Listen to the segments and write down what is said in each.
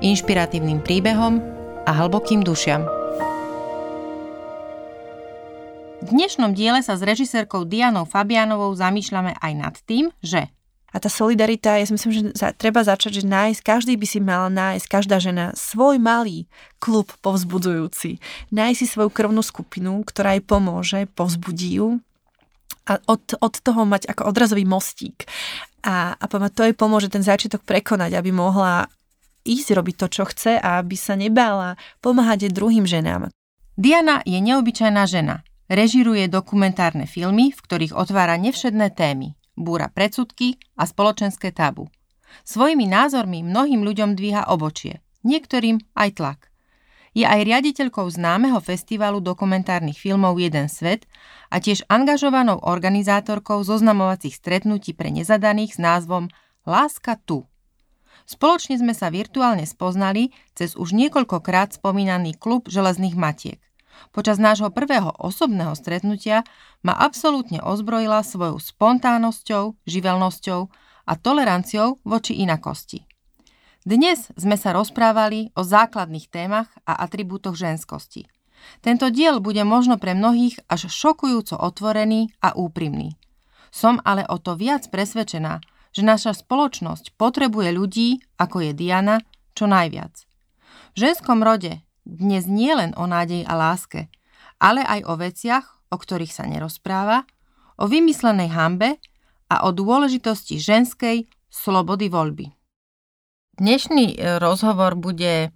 inšpiratívnym príbehom a hlbokým dušiam. V dnešnom diele sa s režisérkou Dianou Fabianovou zamýšľame aj nad tým, že a tá solidarita, ja si myslím, že za, treba začať, že nájsť, každý by si mal nájsť, každá žena, svoj malý klub povzbudzujúci. Nájsť si svoju krvnú skupinu, ktorá jej pomôže, povzbudí ju a od, od toho mať ako odrazový mostík. A, a to jej pomôže ten začiatok prekonať, aby mohla ísť robiť to, čo chce a aby sa nebála pomáhať druhým ženám. Diana je neobyčajná žena. Režiruje dokumentárne filmy, v ktorých otvára nevšedné témy búra predsudky a spoločenské tabu. Svojimi názormi mnohým ľuďom dvíha obočie, niektorým aj tlak. Je aj riaditeľkou známeho festivalu dokumentárnych filmov Jeden svet a tiež angažovanou organizátorkou zoznamovacích stretnutí pre nezadaných s názvom Láska tu. Spoločne sme sa virtuálne spoznali cez už niekoľkokrát spomínaný klub železných matiek. Počas nášho prvého osobného stretnutia ma absolútne ozbrojila svojou spontánnosťou, živelnosťou a toleranciou voči inakosti. Dnes sme sa rozprávali o základných témach a atribútoch ženskosti. Tento diel bude možno pre mnohých až šokujúco otvorený a úprimný. Som ale o to viac presvedčená, že naša spoločnosť potrebuje ľudí, ako je Diana, čo najviac. V ženskom rode dnes nie len o nádej a láske, ale aj o veciach, o ktorých sa nerozpráva, o vymyslenej hambe a o dôležitosti ženskej slobody voľby. Dnešný e, rozhovor bude,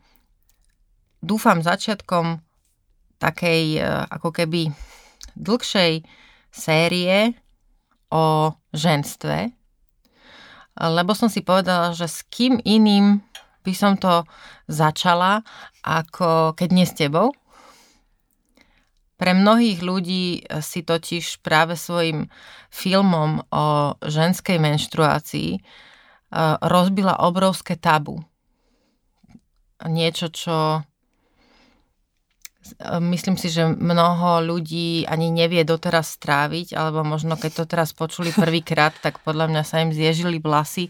dúfam, začiatkom takej e, ako keby dlhšej série o ženstve, lebo som si povedala, že s kým iným by som to začala, ako keď nie s tebou. Pre mnohých ľudí si totiž práve svojim filmom o ženskej menštruácii e, rozbila obrovské tabu. Niečo, čo myslím si, že mnoho ľudí ani nevie doteraz stráviť, alebo možno keď to teraz počuli prvýkrát, tak podľa mňa sa im zježili vlasy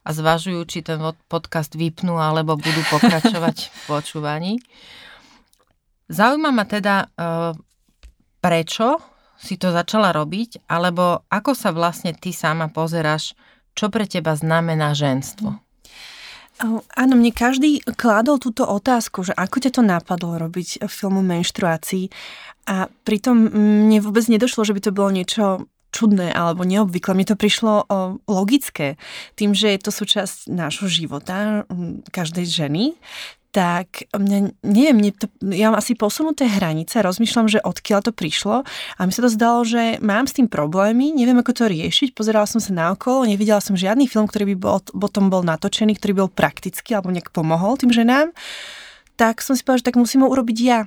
a zvažujú, či ten podcast vypnú, alebo budú pokračovať v počúvaní. Zaujíma ma teda, e, prečo si to začala robiť, alebo ako sa vlastne ty sama pozeráš, čo pre teba znamená ženstvo? Áno, mne každý kládol túto otázku, že ako ťa to napadlo robiť film o menštruácii a pritom mne vôbec nedošlo, že by to bolo niečo čudné alebo neobvyklé. Mne to prišlo logické. Tým, že je to súčasť nášho života, každej ženy, tak mňa, neviem, mne to, ja mám asi posunuté hranice, rozmýšľam, že odkiaľ to prišlo a mi sa to zdalo, že mám s tým problémy, neviem ako to riešiť, pozerala som sa naokolo, nevidela som žiadny film, ktorý by bol, potom bol natočený, ktorý bol praktický alebo nejak pomohol tým ženám, tak som si povedala, že tak musím ho urobiť ja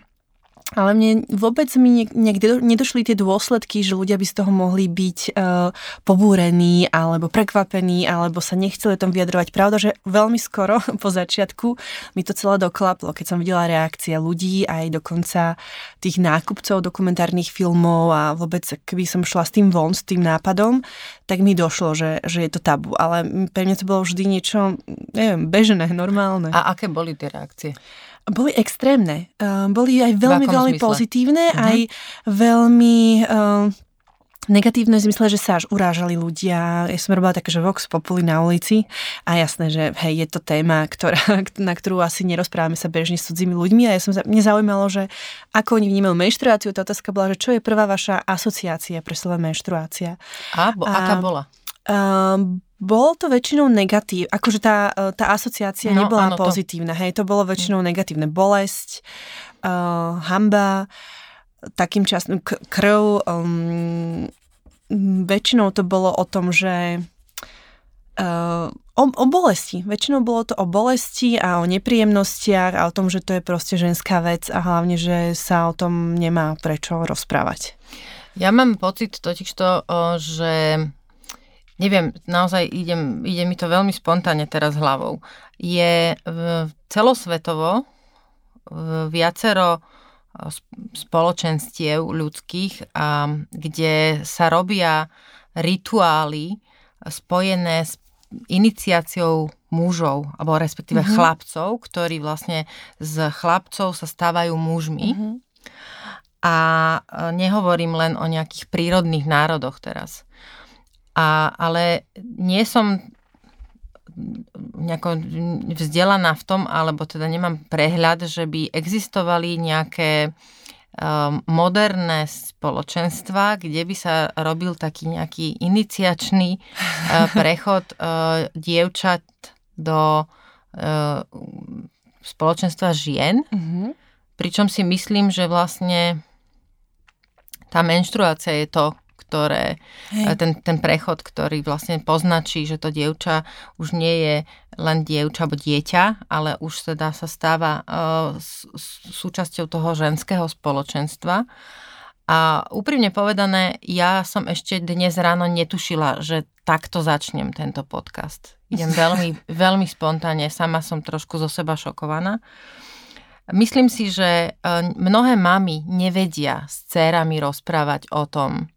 ale mne vôbec mi niekde nedošli tie dôsledky, že ľudia by z toho mohli byť uh, pobúrení alebo prekvapení, alebo sa nechceli tom vyjadrovať. Pravda, že veľmi skoro po začiatku mi to celé doklaplo, keď som videla reakcie ľudí, aj dokonca tých nákupcov dokumentárnych filmov a vôbec, keby som šla s tým von, s tým nápadom, tak mi došlo, že, že je to tabu. Ale pre mňa to bolo vždy niečo, neviem, bežné, normálne. A aké boli tie reakcie? Boli extrémne. Uh, boli aj veľmi, veľmi zmysle? pozitívne, uh-huh. aj veľmi uh, negatívne v zmysle, že sa až urážali ľudia. Ja som robila také, že vox populi na ulici a jasné, že hej, je to téma, ktorá, na ktorú asi nerozprávame sa bežne s cudzími ľuďmi a ja som, mne zaujímalo, že ako oni vnímajú menštruáciu. Tá otázka bola, že čo je prvá vaša asociácia pre slovo menštruácia. A, bo, a aká bola? Uh, bolo to väčšinou negatív, akože tá, e, tá asociácia no, nebola áno, pozitívna, to... hej, to bolo väčšinou negatívne. Bolesť, uh, hamba, takým časom krv, um, väčšinou to bolo o tom, že Uh, o, o bolesti. Väčšinou bolo to o bolesti a o nepríjemnostiach a o tom, že to je proste ženská vec a hlavne, že sa o tom nemá prečo rozprávať. Ja mám pocit totiž to, že neviem, naozaj idem, ide mi to veľmi spontánne teraz hlavou. Je celosvetovo viacero spoločenstiev ľudských, kde sa robia rituály spojené s iniciáciou mužov, alebo respektíve mm-hmm. chlapcov, ktorí vlastne z chlapcov sa stávajú mužmi. Mm-hmm. A e, nehovorím len o nejakých prírodných národoch teraz. A, ale nie som nejako vzdelaná v tom, alebo teda nemám prehľad, že by existovali nejaké Um, moderné spoločenstva, kde by sa robil taký nejaký iniciačný uh, prechod uh, dievčat do uh, spoločenstva žien. Mm-hmm. Pričom si myslím, že vlastne tá menštruácia je to, ktoré, Hej. ten, ten prechod, ktorý vlastne poznačí, že to dievča už nie je len dievča alebo dieťa, ale už teda sa stáva uh, súčasťou toho ženského spoločenstva. A úprimne povedané, ja som ešte dnes ráno netušila, že takto začnem tento podcast. Idem veľmi, veľmi spontánne, sama som trošku zo seba šokovaná. Myslím si, že mnohé mamy nevedia s cérami rozprávať o tom,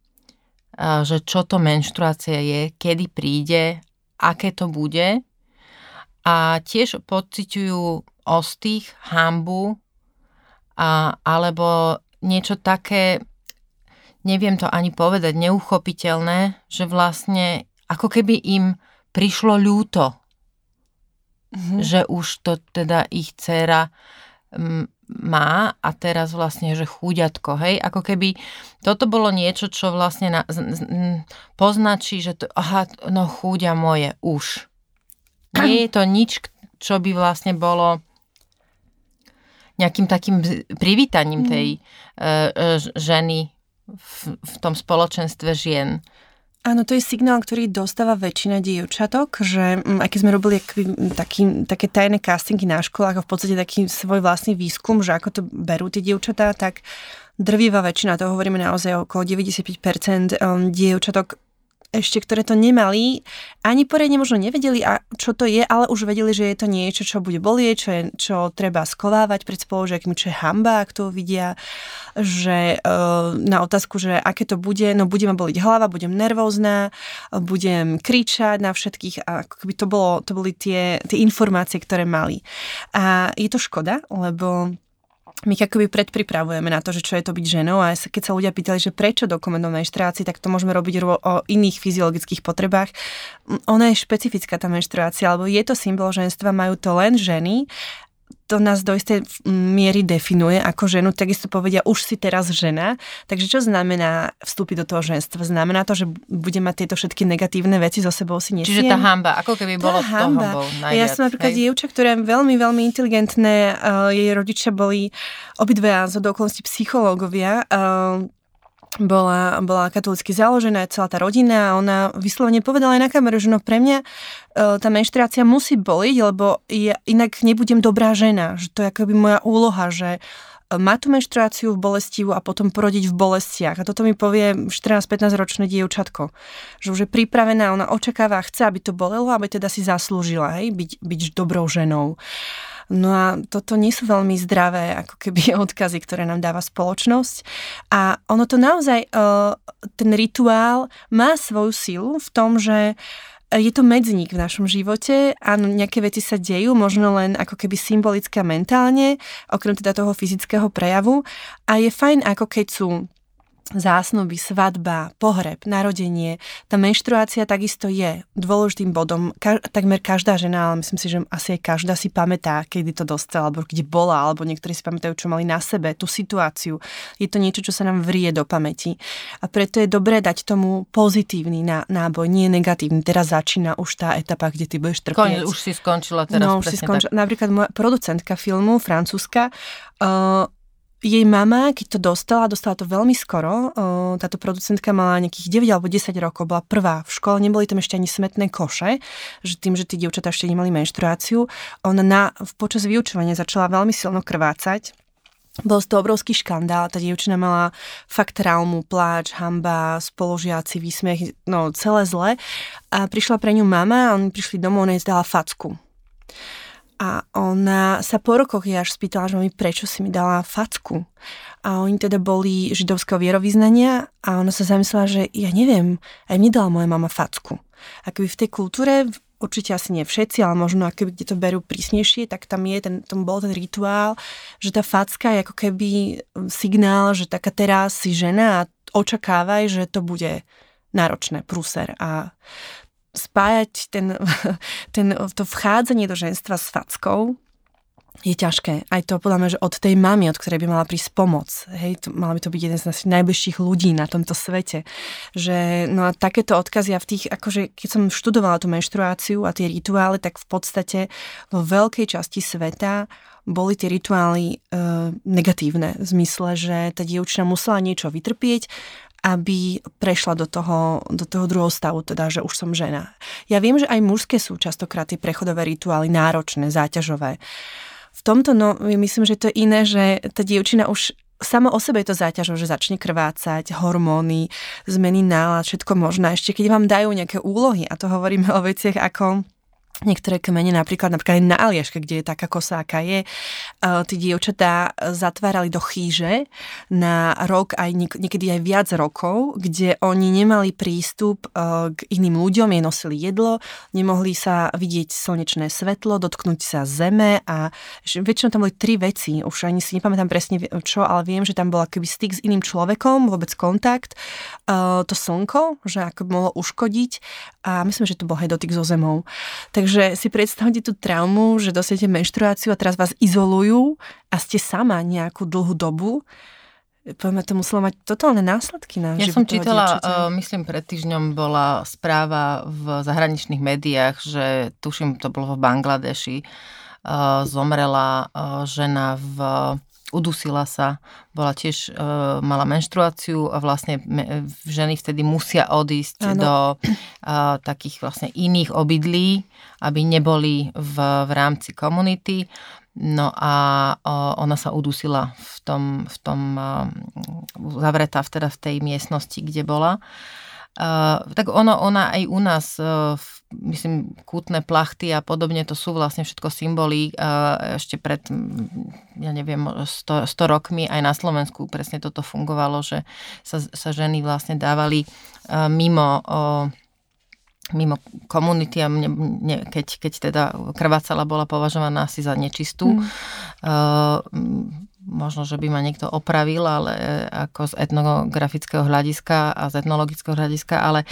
že čo to menštruácia je, kedy príde, aké to bude a tiež pociťujú ostých, hambu a, alebo niečo také, neviem to ani povedať, neuchopiteľné, že vlastne ako keby im prišlo ľúto, mm-hmm. že už to teda ich dcera má a teraz vlastne, že chúďatko, hej, ako keby toto bolo niečo, čo vlastne na, z, z, poznačí, že to, aha, no chúďa moje, už. Nie je to nič, čo by vlastne bolo nejakým takým privítaním tej uh, ženy v, v tom spoločenstve žien. Áno, to je signál, ktorý dostáva väčšina dievčatok, že mm, aj keď sme robili taký, také tajné castingy na školách a v podstate taký svoj vlastný výskum, že ako to berú tie dievčatá, tak drvivá väčšina, to hovoríme naozaj okolo 95% um, dievčatok ešte, ktoré to nemali, ani poriadne možno nevedeli, a čo to je, ale už vedeli, že je to niečo, čo bude bolieť, čo, je, čo treba skovávať pred spolužiakmi, čo je hamba, ak to vidia, že e, na otázku, že aké to bude, no bude ma boliť hlava, budem nervózna, budem kričať na všetkých a ako by to, bolo, to boli tie, tie informácie, ktoré mali. A je to škoda, lebo my akoby predpripravujeme na to, že čo je to byť ženou a keď sa ľudia pýtali, že prečo dokument o menštruácii, tak to môžeme robiť o iných fyziologických potrebách. Ona je špecifická tá menštruácia, alebo je to symbol ženstva, majú to len ženy to nás do istej miery definuje ako ženu, takisto povedia, už si teraz žena. Takže čo znamená vstúpiť do toho ženstva? Znamená to, že bude mať tieto všetky negatívne veci so sebou si nesiem? Čiže tá hamba, ako keby bolo hamba. toho najviac, Ja som napríklad hej? dievča, ktorá je veľmi, veľmi inteligentné, jej rodičia boli obidve z okolností psychológovia, bola, bola katolicky založená, celá tá rodina a ona vyslovene povedala aj na kameru, že no pre mňa e, tá menštruácia musí boliť, lebo ja inak nebudem dobrá žena, že to je akoby moja úloha, že má tú menštruáciu v bolestivú a potom porodiť v bolestiach. A toto mi povie 14-15 ročné dievčatko, že už je pripravená, ona očakáva, chce, aby to bolelo, aby teda si zaslúžila, hej, byť, byť dobrou ženou. No a toto nie sú veľmi zdravé ako keby odkazy, ktoré nám dáva spoločnosť. A ono to naozaj, e, ten rituál má svoju silu v tom, že je to medzník v našom živote. Áno, nejaké veci sa dejú, možno len ako keby symbolické a mentálne, okrem teda toho fyzického prejavu. A je fajn, ako keď sú zásnuby, svadba, pohreb, narodenie. Tá menštruácia takisto je dôležitým bodom. Ka- takmer každá žena, ale myslím si, že asi aj každá si pamätá, kedy to dostala, alebo kde bola, alebo niektorí si pamätajú, čo mali na sebe, tú situáciu. Je to niečo, čo sa nám vrie do pamäti. A preto je dobré dať tomu pozitívny náboj, nie negatívny. Teraz začína už tá etapa, kde ty budeš trpieť. Kon, už si skončila teraz. No, už si skončila. Tak. Napríklad moja producentka filmu, francúzska, uh, jej mama, keď to dostala, dostala to veľmi skoro, táto producentka mala nejakých 9 alebo 10 rokov, bola prvá v škole, neboli tam ešte ani smetné koše, že tým, že tí dievčatá ešte nemali menštruáciu, ona na, počas vyučovania začala veľmi silno krvácať, bol to obrovský škandál, tá dievčina mala fakt traumu, pláč, hamba, spoložiaci, výsmech, no celé zle. A prišla pre ňu mama a oni prišli domov, ona jej zdala facku. A ona sa po rokoch ja až spýtala, že mi prečo si mi dala facku. A oni teda boli židovského vierovýznania a ona sa zamyslela, že ja neviem, aj mi dala moja mama facku. Akoby v tej kultúre, určite asi nie všetci, ale možno akoby, kde to berú prísnejšie, tak tam je, ten, tam bol ten rituál, že tá facka je ako keby signál, že taká teraz si žena a očakávaj, že to bude náročné, prúser. A spájať ten, ten, to vchádzanie do ženstva s fackou je ťažké. Aj to podľa mňa, že od tej mamy, od ktorej by mala prísť pomoc. Hej, to, mala by to byť jeden z našich najbližších ľudí na tomto svete. Že, no a takéto odkazy a v tých, akože keď som študovala tú menštruáciu a tie rituály, tak v podstate vo veľkej časti sveta boli tie rituály e, negatívne. V zmysle, že tá dievčina musela niečo vytrpieť, aby prešla do toho, do toho druhého stavu, teda, že už som žena. Ja viem, že aj mužské sú častokrát tie prechodové rituály náročné, záťažové. V tomto, no, myslím, že to je iné, že tá dievčina už samo o sebe je to záťažou, že začne krvácať, hormóny, zmeny nálad, všetko možné. Ešte keď vám dajú nejaké úlohy, a to hovoríme o veciach ako Niektoré kmene, napríklad, napríklad aj na Alieške, kde je taká kosa, aká je, uh, tí dievčatá zatvárali do chýže na rok, aj niek- niekedy aj viac rokov, kde oni nemali prístup uh, k iným ľuďom, jej nosili jedlo, nemohli sa vidieť slnečné svetlo, dotknúť sa zeme a väčšinou tam boli tri veci, už ani si nepamätám presne čo, ale viem, že tam bol akoby styk s iným človekom, vôbec kontakt, uh, to slnko, že ako mohlo uškodiť a myslím, že to bol aj dotyk so zemou. Tak Takže si predstavte tú traumu, že dosiete menštruáciu a teraz vás izolujú a ste sama nejakú dlhú dobu. Poďme, to muselo mať totálne následky na Ja som čítala, uh, myslím, pred týždňom bola správa v zahraničných médiách, že tuším, to bolo v Bangladeši, uh, zomrela uh, žena v udusila sa, bola tiež, e, mala menštruáciu a vlastne me, ženy vtedy musia odísť ano. do e, takých vlastne iných obydlí, aby neboli v, v rámci komunity. No a e, ona sa udusila v tom, v tom e, zavretá teda v tej miestnosti, kde bola. Uh, tak ono, ona aj u nás, uh, myslím, kútne plachty a podobne, to sú vlastne všetko symboly. Uh, ešte pred, ja neviem, 100, 100 rokmi aj na Slovensku presne toto fungovalo, že sa, sa ženy vlastne dávali uh, mimo mimo komunity a mne, ne, keď, keď teda krvácala bola považovaná asi za nečistú. Mm. Uh, možno, že by ma niekto opravil, ale ako z etnografického hľadiska a z etnologického hľadiska, ale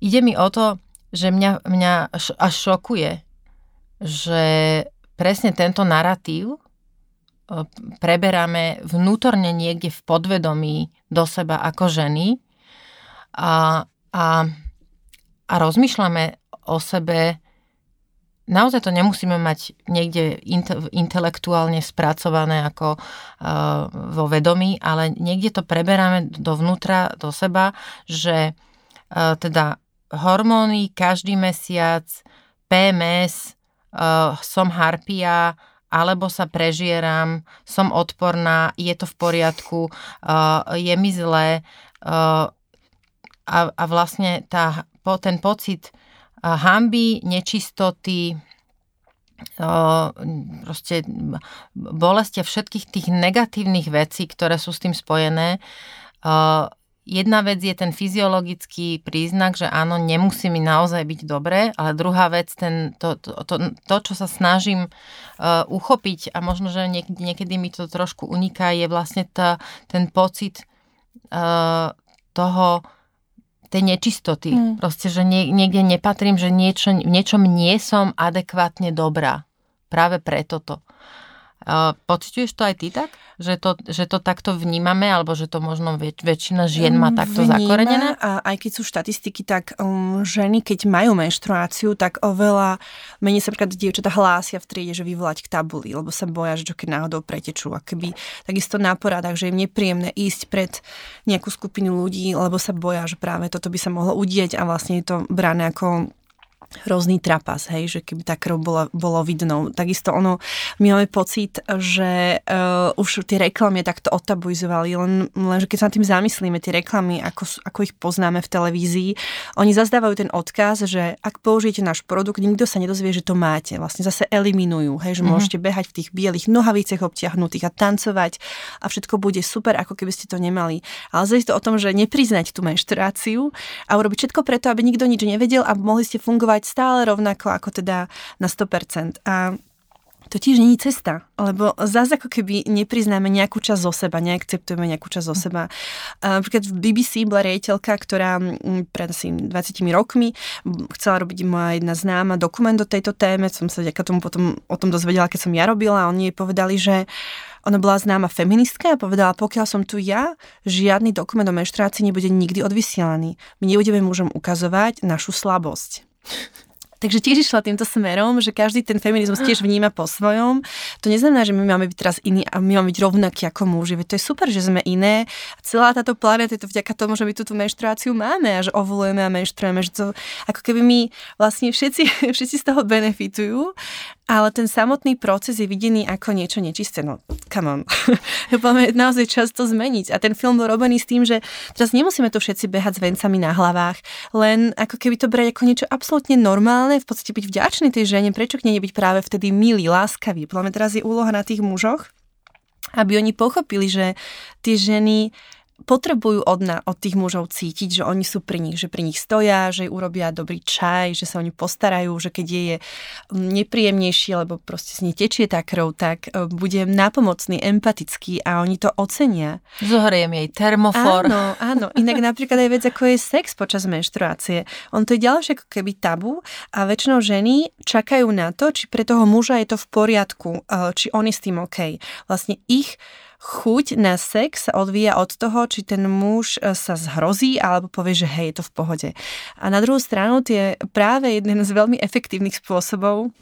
ide mi o to, že mňa, mňa až šokuje, že presne tento narratív e, preberáme vnútorne niekde v podvedomí do seba ako ženy a, a, a rozmýšľame o sebe. Naozaj to nemusíme mať niekde intelektuálne spracované ako uh, vo vedomí, ale niekde to preberáme dovnútra, do seba, že uh, teda hormóny každý mesiac, PMS, uh, som harpia, alebo sa prežieram, som odporná, je to v poriadku, uh, je mi zlé uh, a, a vlastne tá, po, ten pocit hamby, nečistoty, proste bolestia všetkých tých negatívnych vecí, ktoré sú s tým spojené. Jedna vec je ten fyziologický príznak, že áno, nemusí mi naozaj byť dobré, ale druhá vec, ten, to, to, to, to čo sa snažím uh, uchopiť a možno, že niekedy, niekedy mi to trošku uniká, je vlastne tá, ten pocit uh, toho, tej nečistoty. Mm. Proste, že nie, niekde nepatrím, že niečo, v niečom nie som adekvátne dobrá. Práve preto to. Pocituješ to aj ty tak? Že to, že to takto vnímame, alebo že to možno väč, väčšina žien má takto Vníma, zakorenené? A aj keď sú štatistiky, tak um, ženy, keď majú menštruáciu, tak oveľa menej sa napríklad dievčatá hlásia v triede, že vyvolať k tabuli, lebo sa boja, že čo keď náhodou pretečú. A keby takisto na poradách, že je im nepríjemné ísť pred nejakú skupinu ľudí, lebo sa boja, že práve toto by sa mohlo udieť a vlastne je to brané ako hrozný trapas, hej, že keby tá krv bola, bolo vidno. Takisto ono, my máme pocit, že uh, už tie reklamy takto otabuizovali, len, len že keď sa nad tým zamyslíme, tie reklamy, ako, ako ich poznáme v televízii, oni zazdávajú ten odkaz, že ak použijete náš produkt, nikto sa nedozvie, že to máte. Vlastne zase eliminujú, hej, že mm-hmm. môžete behať v tých bielých nohaviciach obtiahnutých a tancovať a všetko bude super, ako keby ste to nemali. Ale zase to o tom, že nepriznať tú menštruáciu a urobiť všetko preto, aby nikto nič nevedel a mohli ste fungovať fungovať stále rovnako ako teda na 100%. A to tiež není cesta, lebo zase ako keby nepriznáme nejakú časť zo seba, neakceptujeme nejakú časť zo seba. Napríklad v BBC bola rejiteľka, ktorá pred asi 20 rokmi chcela robiť moja jedna známa dokument o tejto téme, som sa ďaká tomu potom o tom dozvedela, keď som ja robila a oni jej povedali, že ona bola známa feministka a povedala, pokiaľ som tu ja, žiadny dokument o menštruácii nebude nikdy odvysielaný. My nebudeme mužom ukazovať našu slabosť. Takže tiež išla týmto smerom, že každý ten feminizmus tiež vníma po svojom. To neznamená, že my máme byť teraz iní a my máme byť rovnakí ako muži. Veď to je super, že sme iné. A celá táto planéta je to vďaka tomu, že my túto menštruáciu máme a že ovulujeme a menštruujeme. Že to, ako keby my vlastne všetci, všetci z toho benefitujú ale ten samotný proces je videný ako niečo nečisté. No, come on. Máme naozaj čas to zmeniť. A ten film bol robený s tým, že teraz nemusíme tu všetci behať s vencami na hlavách, len ako keby to brať ako niečo absolútne normálne, v podstate byť vďačný tej žene, prečo k nej byť práve vtedy milý, láskavý. Podľa teraz je úloha na tých mužoch, aby oni pochopili, že tie ženy potrebujú od, na, od tých mužov cítiť, že oni sú pri nich, že pri nich stoja, že urobia dobrý čaj, že sa o ňu postarajú, že keď je, mm, nepríjemnejší, alebo proste z nej tečie tá krv, tak e, bude nápomocný, empatický a oni to ocenia. Zohriem jej termofor. Áno, áno. Inak napríklad aj vec, ako je sex počas menštruácie. On to je ďalšie ako keby tabu a väčšinou ženy čakajú na to, či pre toho muža je to v poriadku, e, či on je s tým OK. Vlastne ich chuť na sex sa odvíja od toho, či ten muž e, sa zhrozí alebo povie, že hej, je to v pohode. A na druhú stranu tie práve jeden z veľmi efektívnych spôsobov,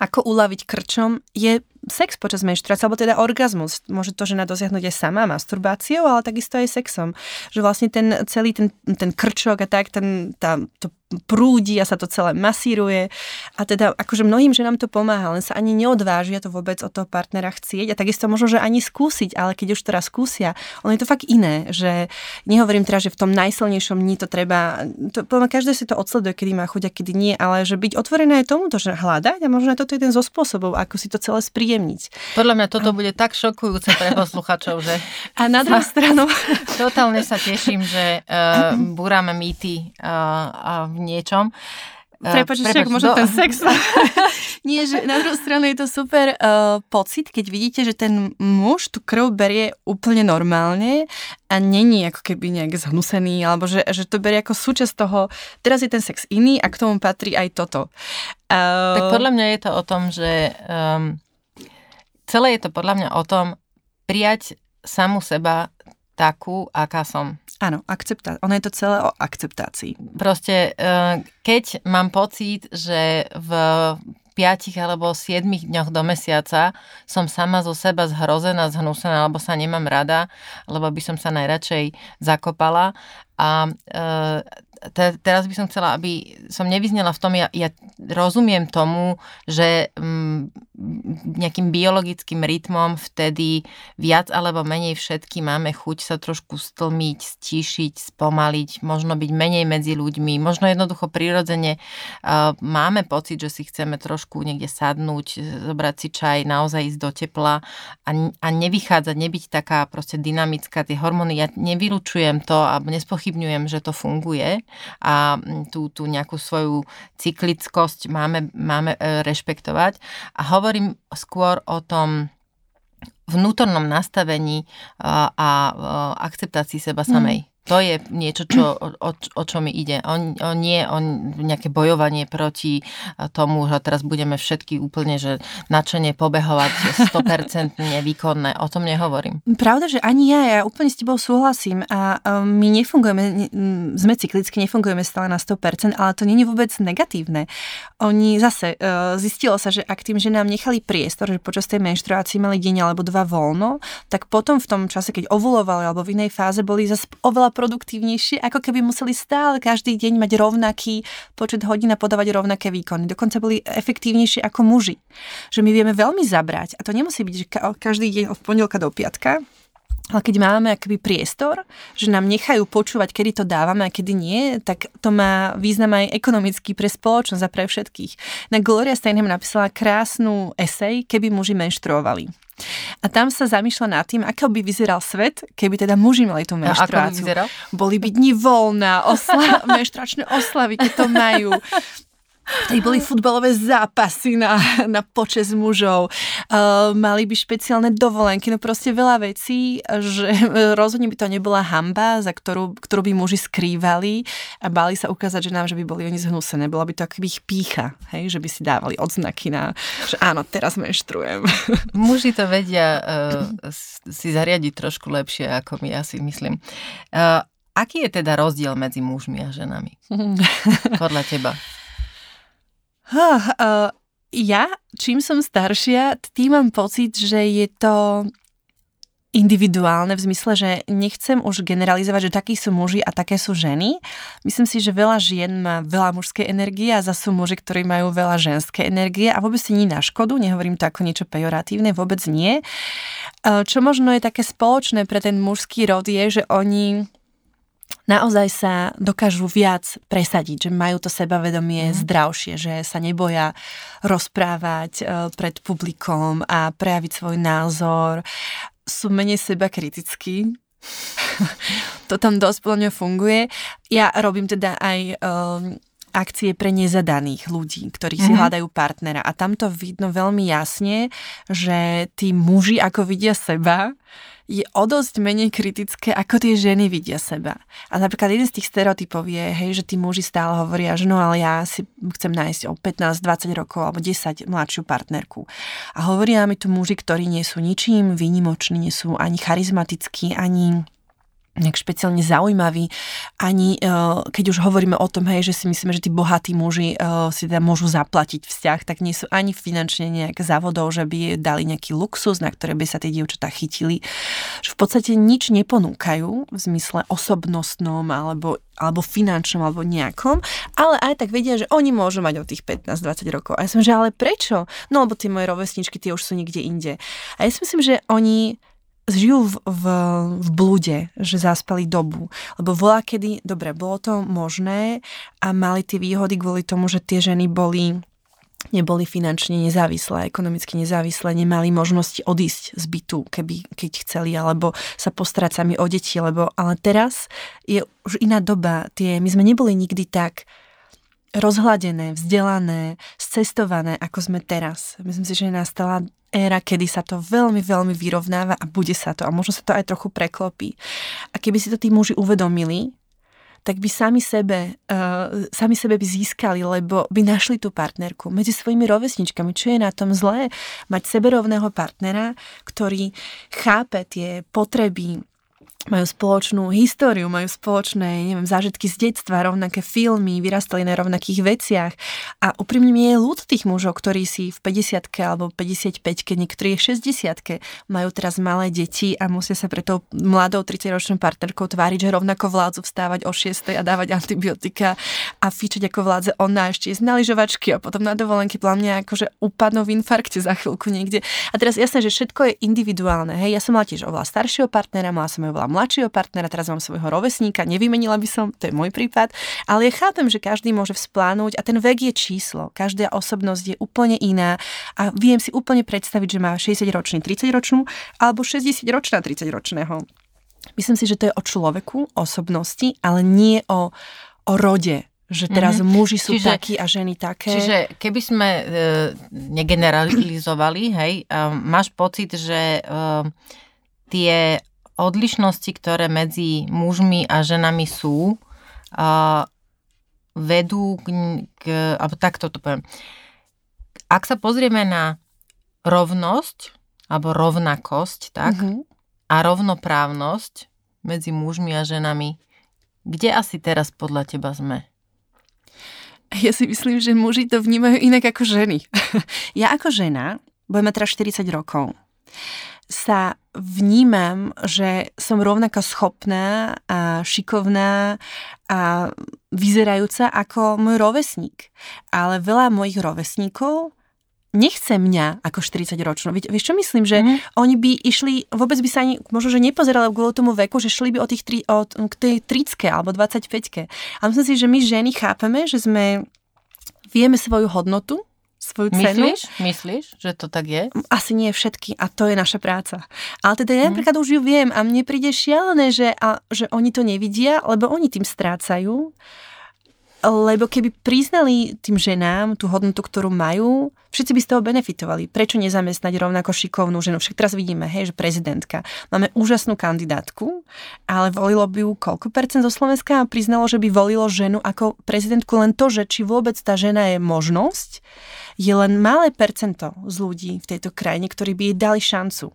ako uľaviť krčom, je sex počas menštruácie, alebo teda orgazmus. Môže to žena dosiahnuť aj sama masturbáciou, ale takisto aj sexom. Že vlastne ten celý ten, ten krčok a tak, ten, tá, to prúdi a sa to celé masíruje. A teda akože mnohým ženám to pomáha, len sa ani neodvážia to vôbec od toho partnera chcieť a takisto možno, že ani skúsiť, ale keď už teraz skúsia, ono je to fakt iné, že nehovorím teraz, že v tom najsilnejšom dni to treba, to, podľa každé si to odsleduje, kedy má chuť a kedy nie, ale že byť otvorené aj tomuto, že hľadať a možno toto je jeden zo spôsobov, ako si to celé spríjemniť spríjemniť. Podľa mňa toto bude tak šokujúce pre posluchačov, že... A na druhú stranu... Totálne sa teším, že uh, buráme mýty uh, v niečom. Uh, Prepač, však možno do... ten sex. Nie, že na druhú stranu je to super uh, pocit, keď vidíte, že ten muž tú krv berie úplne normálne a není ako keby nejak zhnusený, alebo že, že to berie ako súčasť toho, teraz je ten sex iný a k tomu patrí aj toto. Uh... Tak podľa mňa je to o tom, že um, celé je to podľa mňa o tom prijať samu seba takú, aká som. Áno, akceptá- ono je to celé o akceptácii. Proste, eh, keď mám pocit, že v 5 alebo 7 dňoch do mesiaca som sama zo seba zhrozená, zhnúsená, alebo sa nemám rada, lebo by som sa najradšej zakopala. A e, te, teraz by som chcela, aby som nevyznela v tom, ja, ja rozumiem tomu, že m, mm, nejakým biologickým rytmom vtedy viac alebo menej všetky máme chuť sa trošku stlmiť, stíšiť, spomaliť, možno byť menej medzi ľuďmi, možno jednoducho prirodzene uh, máme pocit, že si chceme trošku niekde sadnúť, zobrať si čaj, naozaj ísť do tepla a, a nevychádzať, nebyť taká proste dynamická, tie hormóny, ja nevylučujem to a nespochybňujem, že to funguje, a mm, tú, tú nejakú svoju cyklickosť máme, máme e, rešpektovať. A hovorím skôr o tom vnútornom nastavení a, a akceptácii seba samej. Mm. To je niečo, čo, o, o, čo mi ide. On, on nie o nejaké bojovanie proti tomu, že teraz budeme všetky úplne, že načene pobehovať 100% výkonné. O tom nehovorím. Pravda, že ani ja, ja úplne s tebou súhlasím a my nefungujeme, sme cyklicky, nefungujeme stále na 100%, ale to nie je vôbec negatívne. Oni zase, e, zistilo sa, že ak tým, že nám nechali priestor, že počas tej menštruácie mali deň alebo dva voľno, tak potom v tom čase, keď ovulovali alebo v inej fáze, boli zase oveľa produktívnejšie, ako keby museli stále každý deň mať rovnaký počet hodín a podávať rovnaké výkony. Dokonca boli efektívnejšie ako muži. Že my vieme veľmi zabrať a to nemusí byť, že každý deň od pondelka do piatka, ale keď máme akoby priestor, že nám nechajú počúvať, kedy to dávame a kedy nie, tak to má význam aj ekonomický pre spoločnosť a pre všetkých. Na Gloria Steinem napísala krásnu esej, keby muži menštruovali. A tam sa zamýšľa nad tým, ako by vyzeral svet, keby teda muži mali tú menštruáciu. Boli by dni voľná, osla- menštruačné oslavy, keď to majú. Tady boli futbalové zápasy na, na počes mužov, uh, mali by špeciálne dovolenky, no proste veľa vecí, že rozhodne by to nebola hamba, za ktorú, ktorú by muži skrývali a báli sa ukázať, že nám, že by boli oni zhnusené. Bola by to akoby ich pícha, hej, že by si dávali odznaky na, že áno, teraz menštrujem. Muži to vedia uh, si zariadiť trošku lepšie, ako my, ja si myslím. Uh, aký je teda rozdiel medzi mužmi a ženami? Podľa teba? Huh, uh, ja, čím som staršia, tým mám pocit, že je to individuálne v zmysle, že nechcem už generalizovať, že takí sú muži a také sú ženy. Myslím si, že veľa žien má veľa mužskej energie a zase sú muži, ktorí majú veľa ženskej energie a vôbec nie na škodu, nehovorím to ako niečo pejoratívne, vôbec nie. Čo možno je také spoločné pre ten mužský rod je, že oni naozaj sa dokážu viac presadiť, že majú to sebavedomie mm. zdravšie, že sa neboja rozprávať e, pred publikom a prejaviť svoj názor. Sú menej seba kritickí. to tam dosť plne funguje. Ja robím teda aj um, akcie pre nezadaných ľudí, ktorí si mm-hmm. hľadajú partnera. A tam to vidno veľmi jasne, že tí muži, ako vidia seba, je o dosť menej kritické, ako tie ženy vidia seba. A napríklad jeden z tých stereotypov je, hej, že tí muži stále hovoria, že no ale ja si chcem nájsť o 15-20 rokov alebo 10 mladšiu partnerku. A hovoria mi tu muži, ktorí nie sú ničím výnimoční, nie sú ani charizmatickí, ani nejak špeciálne zaujímavý, ani uh, keď už hovoríme o tom, hej, že si myslíme, že tí bohatí muži uh, si teda môžu zaplatiť vzťah, tak nie sú ani finančne nejak závodov, že by dali nejaký luxus, na ktoré by sa tie dievčatá chytili. Že v podstate nič neponúkajú v zmysle osobnostnom alebo alebo finančnom, alebo nejakom, ale aj tak vedia, že oni môžu mať od tých 15-20 rokov. A ja som, že ale prečo? No lebo tie moje rovesničky, tie už sú niekde inde. A ja si myslím, že oni žijú v, v, v blúde, že zaspali dobu. Lebo volá kedy, dobre, bolo to možné a mali tie výhody kvôli tomu, že tie ženy boli neboli finančne nezávislé, ekonomicky nezávislé, nemali možnosti odísť z bytu, keby, keď chceli, alebo sa postarať sami o deti, lebo, ale teraz je už iná doba. Tie, my sme neboli nikdy tak rozhladené, vzdelané, scestované, ako sme teraz. Myslím si, že nastala éra, kedy sa to veľmi, veľmi vyrovnáva a bude sa to a možno sa to aj trochu preklopí. A keby si to tí muži uvedomili, tak by sami sebe, uh, sami sebe by získali, lebo by našli tú partnerku medzi svojimi rovesničkami. Čo je na tom zlé? Mať seberovného partnera, ktorý chápe tie potreby majú spoločnú históriu, majú spoločné, neviem, zážitky z detstva, rovnaké filmy, vyrastali na rovnakých veciach. A úprimne mi je ľud tých mužov, ktorí si v 50 alebo 55 keď niektorí v 60 majú teraz malé deti a musia sa pre tou mladou 30-ročnou partnerkou tváriť, že rovnako vládzu vstávať o 6 a dávať antibiotika a fičať ako vládze ona ešte z na lyžovačky a potom na dovolenky podľa mňa akože upadnú v infarkte za chvíľku niekde. A teraz jasné, že všetko je individuálne. Hej, ja som mala tiež oveľa staršieho partnera, mala som oveľa mladšieho partnera, teraz mám svojho rovesníka, nevymenila by som, to je môj prípad, ale ja chápem, že každý môže vzplánúť a ten vek je číslo. Každá osobnosť je úplne iná a viem si úplne predstaviť, že má 60-ročný 30-ročnú alebo 60-ročná 30-ročného. Myslím si, že to je o človeku, osobnosti, ale nie o, o rode, že teraz mm-hmm. muži sú čiže, takí a ženy také. Čiže keby sme e, negeneralizovali, hej, e, máš pocit, že e, tie odlišnosti, ktoré medzi mužmi a ženami sú, uh, vedú k, k alebo takto to poviem. Ak sa pozrieme na rovnosť, alebo rovnakosť, tak, mm-hmm. a rovnoprávnosť medzi mužmi a ženami, kde asi teraz podľa teba sme? Ja si myslím, že muži to vnímajú inak ako ženy. ja ako žena, budeme teraz 40 rokov, sa vnímam, že som rovnako schopná a šikovná a vyzerajúca ako môj rovesník. Ale veľa mojich rovesníkov nechce mňa ako 40 ročnú. Vieš, čo myslím, že mm. oni by išli, vôbec by sa ani, možno, že nepozerali kvôli tomu veku, že šli by od tých tri, od, k tej 30 alebo 25 A myslím si, že my ženy chápeme, že sme, vieme svoju hodnotu, svoju cenu. Myslíš? Myslíš, že to tak je? Asi nie všetky a to je naša práca. Ale teda ja mm. napríklad už ju viem a mne príde šialené, že, a, že oni to nevidia, lebo oni tým strácajú lebo keby priznali tým ženám tú hodnotu, ktorú majú, všetci by z toho benefitovali. Prečo nezamestnať rovnako šikovnú ženu? Však teraz vidíme, hej, že prezidentka. Máme úžasnú kandidátku, ale volilo by ju koľko percent zo Slovenska a priznalo, že by volilo ženu ako prezidentku len to, že či vôbec tá žena je možnosť, je len malé percento z ľudí v tejto krajine, ktorí by jej dali šancu.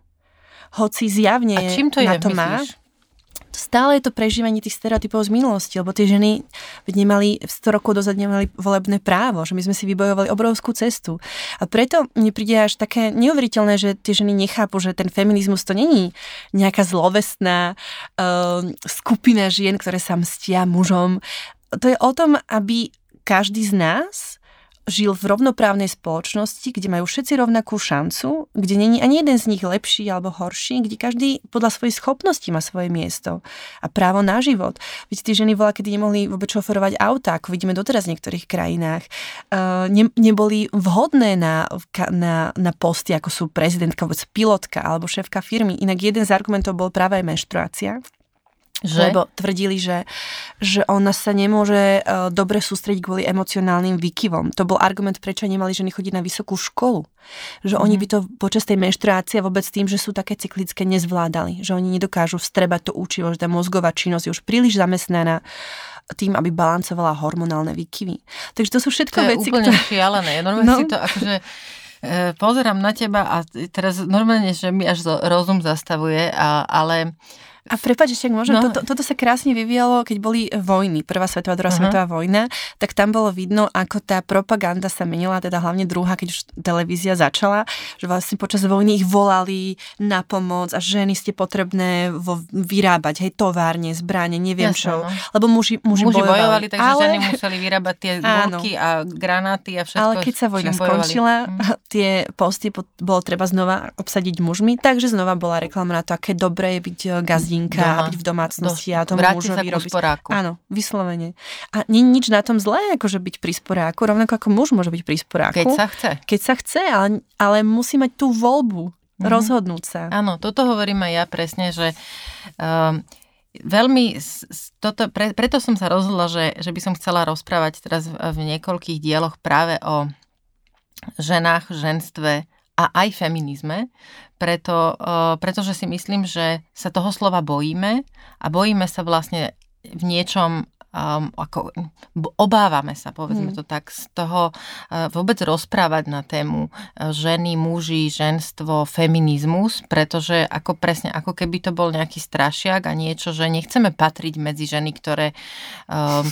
Hoci zjavne a čím to je, na to má, stále je to prežívanie tých stereotypov z minulosti, lebo tie ženy nemali 100 rokov dozad nemali volebné právo, že my sme si vybojovali obrovskú cestu. A preto mne príde až také neuveriteľné, že tie ženy nechápu, že ten feminizmus to není nejaká zlovestná uh, skupina žien, ktoré sa mstia mužom. To je o tom, aby každý z nás žil v rovnoprávnej spoločnosti, kde majú všetci rovnakú šancu, kde není ani jeden z nich lepší alebo horší, kde každý podľa svojich schopností má svoje miesto a právo na život. Veď tí ženy bola, kedy nemohli vôbec šoferovať auta, ako vidíme doteraz v niektorých krajinách. Uh, ne, neboli vhodné na, na, na posty, ako sú prezidentka, vôbec pilotka alebo šéfka firmy. Inak jeden z argumentov bol práve aj menštruácia že? Lebo tvrdili, že, že ona sa nemôže uh, dobre sústrediť kvôli emocionálnym výkyvom. To bol argument, prečo nemali ženy chodiť na vysokú školu. Že mm. oni mhm. by to počas tej menštruácie vôbec tým, že sú také cyklické, nezvládali. Že oni nedokážu vstrebať to učivo, že tá mozgová činnosť je už príliš zamestnaná tým, aby balancovala hormonálne výkyvy. Takže to sú všetko to veci, je úplne ktoré... šialené. Normálne no. si to akože e, pozerám na teba a teraz normálne, že mi až rozum zastavuje, a, ale a prepáč, ešte ak môžem, no. toto, toto sa krásne vyvíjalo, keď boli vojny, prvá svetová, druhá uh-huh. svetová vojna, tak tam bolo vidno, ako tá propaganda sa menila, teda hlavne druhá, keď už televízia začala, že vlastne počas vojny ich volali na pomoc a ženy ste potrebné vo, vyrábať, hej, továrne, zbranie, neviem Jasne, čo. No. Lebo muži, muži, muži bojovali. bojovali takže ale... ženy museli vyrábať tie gulky a granáty a všetko. Ale keď sa vojna skončila, mm. tie posty bolo treba znova obsadiť mužmi, takže znova bola reklama na to, aké dobré je byť eh, gazdí gazdinka Doma. a byť v domácnosti Do, a tomu mužovi robiť. Sporáku. Áno, vyslovene. A nie je nič na tom zlé, akože byť pri sporáku, rovnako ako muž môže byť pri sporáku. Keď sa chce. Keď sa chce, ale, ale musí mať tú voľbu, mm-hmm. rozhodnúť sa. Áno, toto hovorím aj ja presne, že um, veľmi, toto, pre, preto som sa rozhodla, že, že by som chcela rozprávať teraz v, v niekoľkých dieloch práve o ženách, ženstve a aj feminizme, preto, pretože si myslím, že sa toho slova bojíme a bojíme sa vlastne v niečom um, ako, obávame sa, povedzme hmm. to tak, z toho uh, vôbec rozprávať na tému uh, ženy, muži, ženstvo, feminizmus, pretože ako presne, ako keby to bol nejaký strašiak a niečo, že nechceme patriť medzi ženy, ktoré um,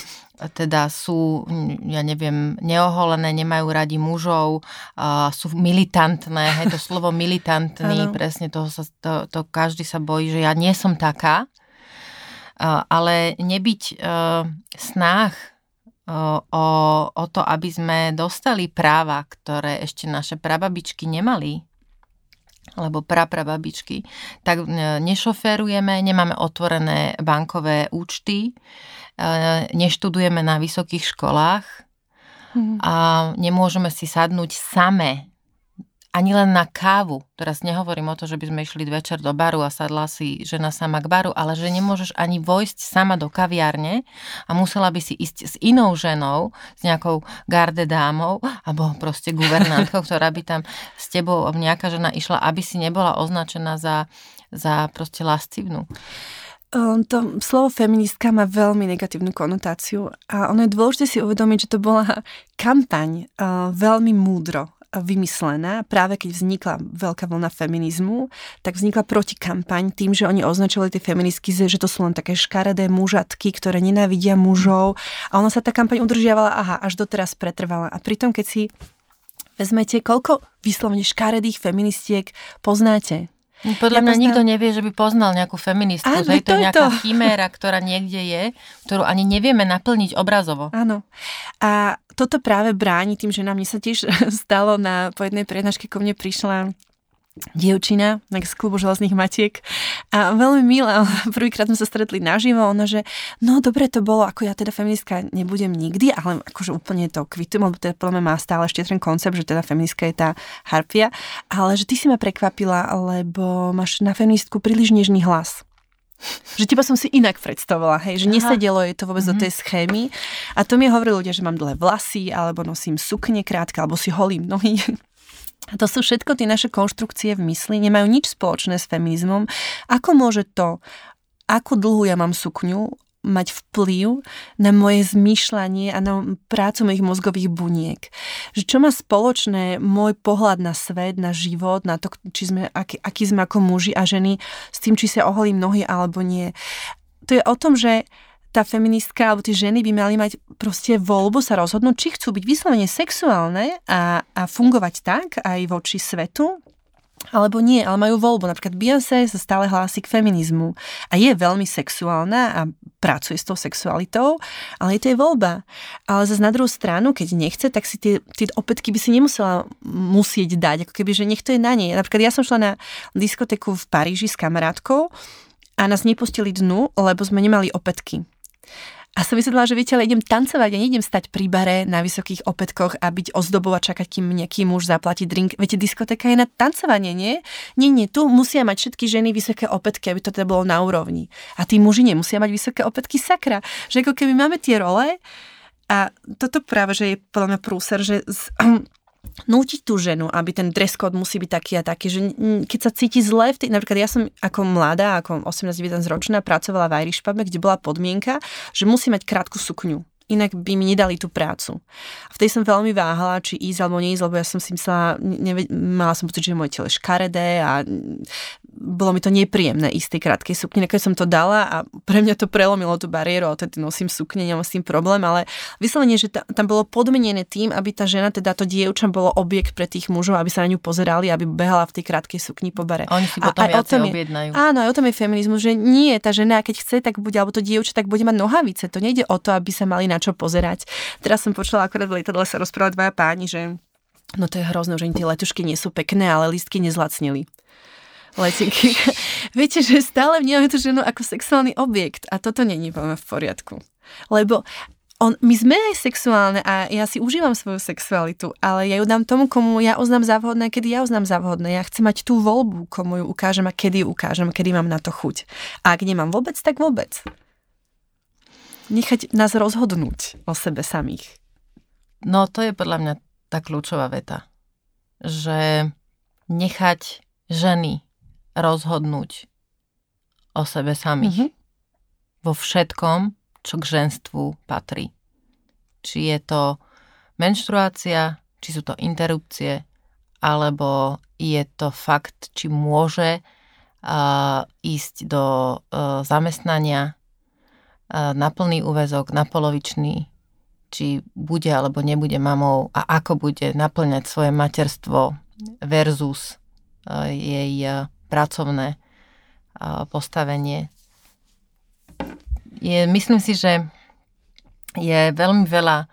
teda sú, ja neviem, neoholené, nemajú radi mužov, uh, sú militantné, hej, to slovo militantný, presne toho sa, to, to každý sa bojí, že ja nie som taká, uh, ale nebyť uh, snách uh, o, o to, aby sme dostali práva, ktoré ešte naše prababičky nemali, alebo praprababičky, tak nešoferujeme, nemáme otvorené bankové účty, neštudujeme na vysokých školách mm. a nemôžeme si sadnúť same ani len na kávu. Teraz nehovorím o to, že by sme išli večer do baru a sadla si žena sama k baru, ale že nemôžeš ani vojsť sama do kaviárne a musela by si ísť s inou ženou, s nejakou garde dámou, alebo proste guvernantkou, ktorá by tam s tebou nejaká žena išla, aby si nebola označená za, za proste lascivnú. Ehm, to slovo feministka má veľmi negatívnu konotáciu a ono je dôležité si uvedomiť, že to bola kampaň uh, veľmi múdro vymyslená, práve keď vznikla veľká vlna feminizmu, tak vznikla protikampaň tým, že oni označovali tie feministky, že to sú len také škaredé mužatky, ktoré nenávidia mužov. A ona sa tá kampaň udržiavala, aha, až doteraz pretrvala. A pritom, keď si vezmete, koľko vyslovene škaredých feministiek poznáte, podľa ja mňa poznám... nikto nevie, že by poznal nejakú feministku. Áno, to, to je nejaká to. chiméra, ktorá niekde je, ktorú ani nevieme naplniť obrazovo. Áno. A toto práve bráni tým, že nám sa tiež stalo na, po jednej prednáške, ko mne prišla dievčina z klubu železných matiek a veľmi milá, prvýkrát sme sa stretli naživo, ona, že no dobre to bolo, ako ja teda feministka nebudem nikdy, ale akože úplne to kvitujem, lebo teda podľa má stále ešte ten koncept, že teda feministka je tá harpia, ale že ty si ma prekvapila, lebo máš na feministku príliš nežný hlas. Že teba som si inak predstavovala, hej, že Aha. nesedelo je to vôbec mm-hmm. do mhm. tej schémy. A to mi hovorili ľudia, že mám dlhé vlasy, alebo nosím sukne krátke, alebo si holím nohy. To sú všetko tie naše konštrukcie v mysli, nemajú nič spoločné s feminizmom. Ako môže to, ako dlhú ja mám sukňu, mať vplyv na moje zmýšľanie a na prácu mojich mozgových buniek. Že čo má spoločné môj pohľad na svet, na život, na to, či sme, aký, aký sme ako muži a ženy, s tým, či sa oholím nohy alebo nie. To je o tom, že tá feministka alebo tie ženy by mali mať proste voľbu sa rozhodnúť, či chcú byť vyslovene sexuálne a, a fungovať tak aj voči svetu, alebo nie, ale majú voľbu. Napríklad Beyoncé sa stále hlási k feminizmu a je veľmi sexuálna a pracuje s tou sexualitou, ale je to jej voľba. Ale zase na druhú stranu, keď nechce, tak si tie, tie opätky by si nemusela musieť dať, ako keby, že nech je na nej. Napríklad ja som šla na diskotéku v Paríži s kamarátkou a nás nepustili dnu, lebo sme nemali opätky. A som vysvetlila, že viete, ale idem tancovať a neidem stať pri bare na vysokých opätkoch a byť ozdobou a čakať, kým nejaký muž zaplatí drink. Viete, diskotéka je na tancovanie, nie? Nie, nie, tu musia mať všetky ženy vysoké opätky, aby to teda bolo na úrovni. A tí muži nemusia mať vysoké opätky, sakra. Že ako keby máme tie role, a toto práve, že je podľa mňa prúser, že z, nútiť tú ženu, aby ten dress code musí byť taký a taký, že keď sa cíti zle, v tej, napríklad ja som ako mladá, ako 18-19 ročná, pracovala v Irish pube, kde bola podmienka, že musí mať krátku sukňu inak by mi nedali tú prácu. A vtedy som veľmi váhala, či ísť alebo neísť, lebo ja som si myslela, neve, mala som pocit, že moje telo je škaredé a bolo mi to nepríjemné ísť tej krátkej sukni. Keď som to dala a pre mňa to prelomilo tú bariéru, a tedy nosím sukne, nemám s tým problém, ale vyslovene, že ta, tam bolo podmenené tým, aby tá žena, teda to dievča bolo objekt pre tých mužov, aby sa na ňu pozerali, aby behala v tej krátkej sukni po bare. Oni si potom a, aj o tom je, objednajú. Áno, aj o tom je feminizmus, že nie, tá žena, keď chce, tak bude, alebo to dievča, tak bude mať nohavice. To nejde o to, aby sa mali na čo pozerať. Teraz som počula, akorát v letadle sa rozprávať dvaja páni, že No to je hrozné, že tie letušky nie sú pekné, ale lístky nezlacnili letenky. Viete, že stále vnímame tú ženu ako sexuálny objekt a toto není v poriadku. Lebo on, my sme aj sexuálne a ja si užívam svoju sexualitu, ale ja ju dám tomu, komu ja uznám za vhodné, kedy ja uznám za vhodné. Ja chcem mať tú voľbu, komu ju ukážem a kedy ju ukážem, kedy mám na to chuť. A ak nemám vôbec, tak vôbec nechať nás rozhodnúť o sebe samých. No to je podľa mňa tá kľúčová veta, že nechať ženy rozhodnúť o sebe samých. Mm-hmm. Vo všetkom, čo k ženstvu patrí. Či je to menštruácia, či sú to interrupcie, alebo je to fakt, či môže uh, ísť do uh, zamestnania na plný úvezok, na polovičný, či bude alebo nebude mamou a ako bude naplňať svoje materstvo versus jej pracovné postavenie. Je, myslím si, že je veľmi veľa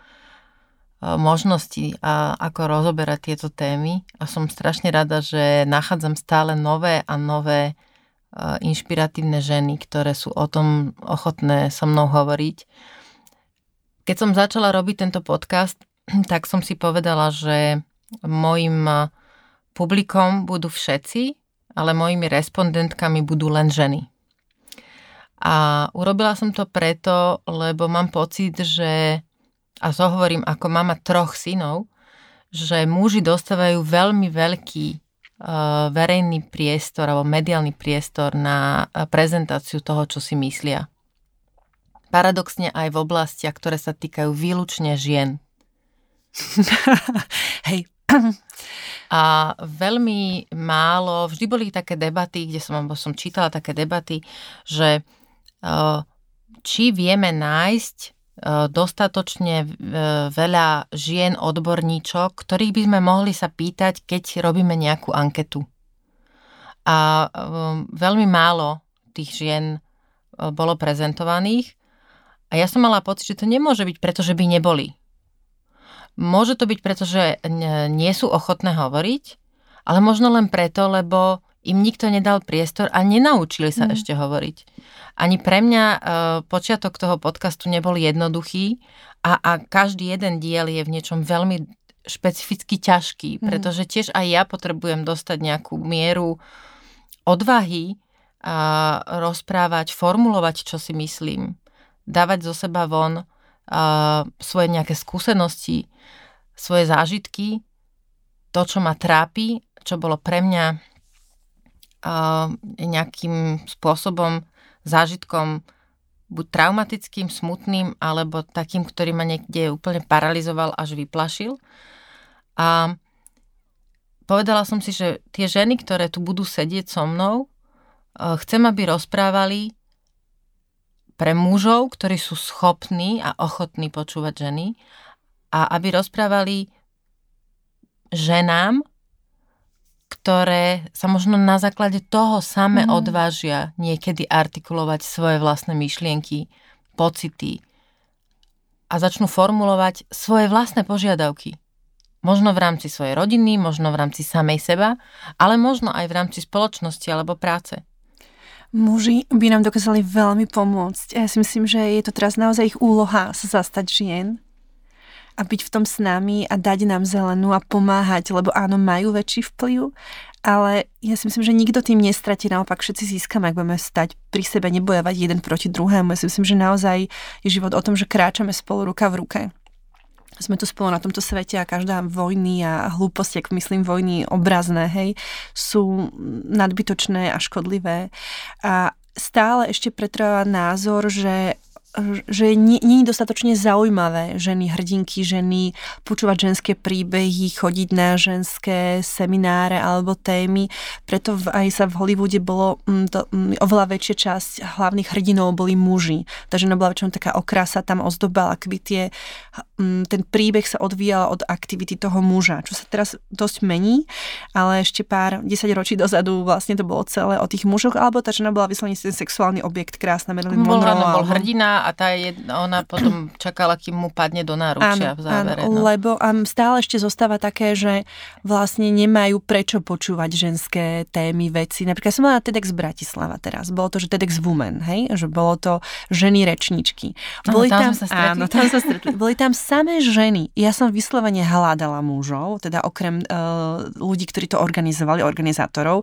možností, ako rozoberať tieto témy a som strašne rada, že nachádzam stále nové a nové inšpiratívne ženy, ktoré sú o tom ochotné so mnou hovoriť. Keď som začala robiť tento podcast, tak som si povedala, že môjim publikom budú všetci, ale mojimi respondentkami budú len ženy. A urobila som to preto, lebo mám pocit, že, a to ako mama troch synov, že muži dostávajú veľmi veľký uh, verejný priestor alebo mediálny priestor na prezentáciu toho, čo si myslia. Paradoxne aj v oblastiach, ktoré sa týkajú výlučne žien. Hej. A veľmi málo, vždy boli také debaty, kde som, som čítala také debaty, že či vieme nájsť dostatočne veľa žien odborníčok, ktorých by sme mohli sa pýtať, keď robíme nejakú anketu. A veľmi málo tých žien bolo prezentovaných a ja som mala pocit, že to nemôže byť preto, že by neboli. Môže to byť preto, že nie sú ochotné hovoriť, ale možno len preto, lebo im nikto nedal priestor a nenaučili sa mm. ešte hovoriť. Ani pre mňa uh, počiatok toho podcastu nebol jednoduchý a, a každý jeden diel je v niečom veľmi špecificky ťažký, mm. pretože tiež aj ja potrebujem dostať nejakú mieru odvahy a rozprávať, formulovať, čo si myslím, dávať zo seba von uh, svoje nejaké skúsenosti, svoje zážitky, to, čo ma trápi, čo bolo pre mňa nejakým spôsobom, zážitkom buď traumatickým, smutným, alebo takým, ktorý ma niekde úplne paralizoval až vyplašil. A povedala som si, že tie ženy, ktoré tu budú sedieť so mnou, chcem, aby rozprávali pre mužov, ktorí sú schopní a ochotní počúvať ženy a aby rozprávali ženám, ktoré sa možno na základe toho same mm. odvážia niekedy artikulovať svoje vlastné myšlienky, pocity a začnú formulovať svoje vlastné požiadavky. Možno v rámci svojej rodiny, možno v rámci samej seba, ale možno aj v rámci spoločnosti alebo práce. Muži by nám dokázali veľmi pomôcť. Ja si myslím, že je to teraz naozaj ich úloha sa zastať žien a byť v tom s nami a dať nám zelenú a pomáhať, lebo áno, majú väčší vplyv, ale ja si myslím, že nikto tým nestratí, naopak všetci získame, ak budeme stať pri sebe, nebojovať jeden proti druhému. Ja si myslím, že naozaj je život o tom, že kráčame spolu ruka v ruke sme tu spolu na tomto svete a každá vojny a hlúposti, ak myslím vojny obrazné, hej, sú nadbytočné a škodlivé. A stále ešte pretrváva názor, že že nie, nie je dostatočne zaujímavé ženy, hrdinky, ženy, počúvať ženské príbehy, chodiť na ženské semináre alebo témy. Preto aj sa v Hollywoode bolo mm, to, mm, oveľa väčšia časť hlavných hrdinov boli muži. tá žena bola väčšinou taká okrasa, tam ozdobala, akby tie, mm, ten príbeh sa odvíjal od aktivity toho muža, čo sa teraz dosť mení, ale ešte pár, 10 ročí dozadu vlastne to bolo celé o tých mužoch, alebo tá žena bola vyslovene sexuálny objekt, krásna Marilyn Monroe. Bol, bol hrdina a tá je, ona potom čakala, kým mu padne do náručia áno, v závere. Áno, no. lebo um, stále ešte zostáva také, že vlastne nemajú prečo počúvať ženské témy, veci. Napríklad som mala TEDx Bratislava teraz. Bolo to, že TEDx Women, hej? Že bolo to ženy rečničky. Boli áno, tam, tam sa stretli. Áno, tam sa stretli. Boli tam samé ženy. Ja som vyslovene hľadala mužov, teda okrem uh, ľudí, ktorí to organizovali, organizátorov.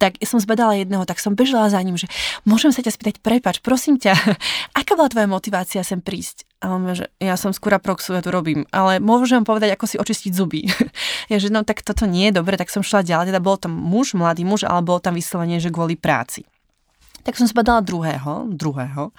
Tak som zbadala jedného, tak som bežala za ním, že môžem sa ťa spýtať, prepač, prosím ťa, aká bola tvoja motivácia sem prísť? A on že ja som skôr proxu, ja to robím, ale môžem povedať, ako si očistiť zuby. ja, že no tak toto nie je dobre, tak som šla ďalej, teda bol tam muž, mladý muž, ale bolo tam vyslovene, že kvôli práci. Tak som spadala druhého, druhého.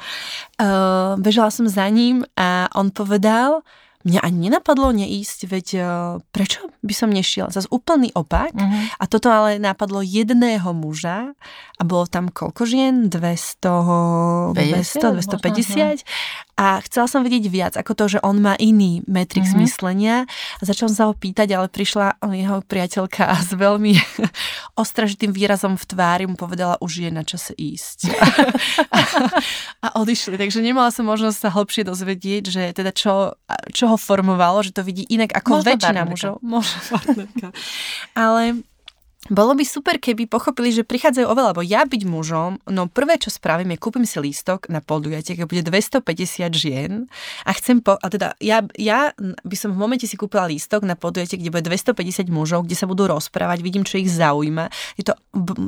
Uh, bežala som za ním a on povedal, mňa ani nenapadlo neísť, veď uh, prečo by som nešiel? Zas úplný opak. Uh-huh. A toto ale napadlo jedného muža a bolo tam koľko žien? 200, 200 250. A chcela som vedieť viac, ako to, že on má iný metrix mm-hmm. myslenia. A začal som sa ho pýtať, ale prišla jeho priateľka a s veľmi ostražitým výrazom v tvári mu povedala, už je na čase ísť. a, a odišli. Takže nemala som možnosť sa hlbšie dozvedieť, že teda čo, čo ho formovalo, že to vidí inak ako Možno väčšina mužov. Možno Ale bolo by super, keby pochopili, že prichádzajú oveľa, lebo ja byť mužom, no prvé, čo spravím, je kúpim si lístok na podujatie, keď bude 250 žien a chcem, po, a teda ja, ja by som v momente si kúpila lístok na podujatie, kde bude 250 mužov, kde sa budú rozprávať, vidím, čo ich zaujíma. Je to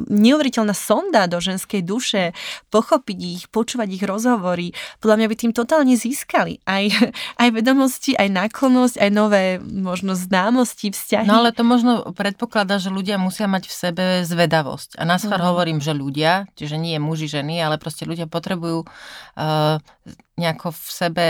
neuveriteľná sonda do ženskej duše, pochopiť ich, počúvať ich rozhovory. Podľa mňa by tým totálne získali aj, aj vedomosti, aj náklonnosť, aj nové možno známosti, vzťahy. No ale to možno predpokladá, že ľudia musia musia mať v sebe zvedavosť. A nás mm. hovorím, že ľudia, čiže nie muži, ženy, ale proste ľudia potrebujú uh, nejako v sebe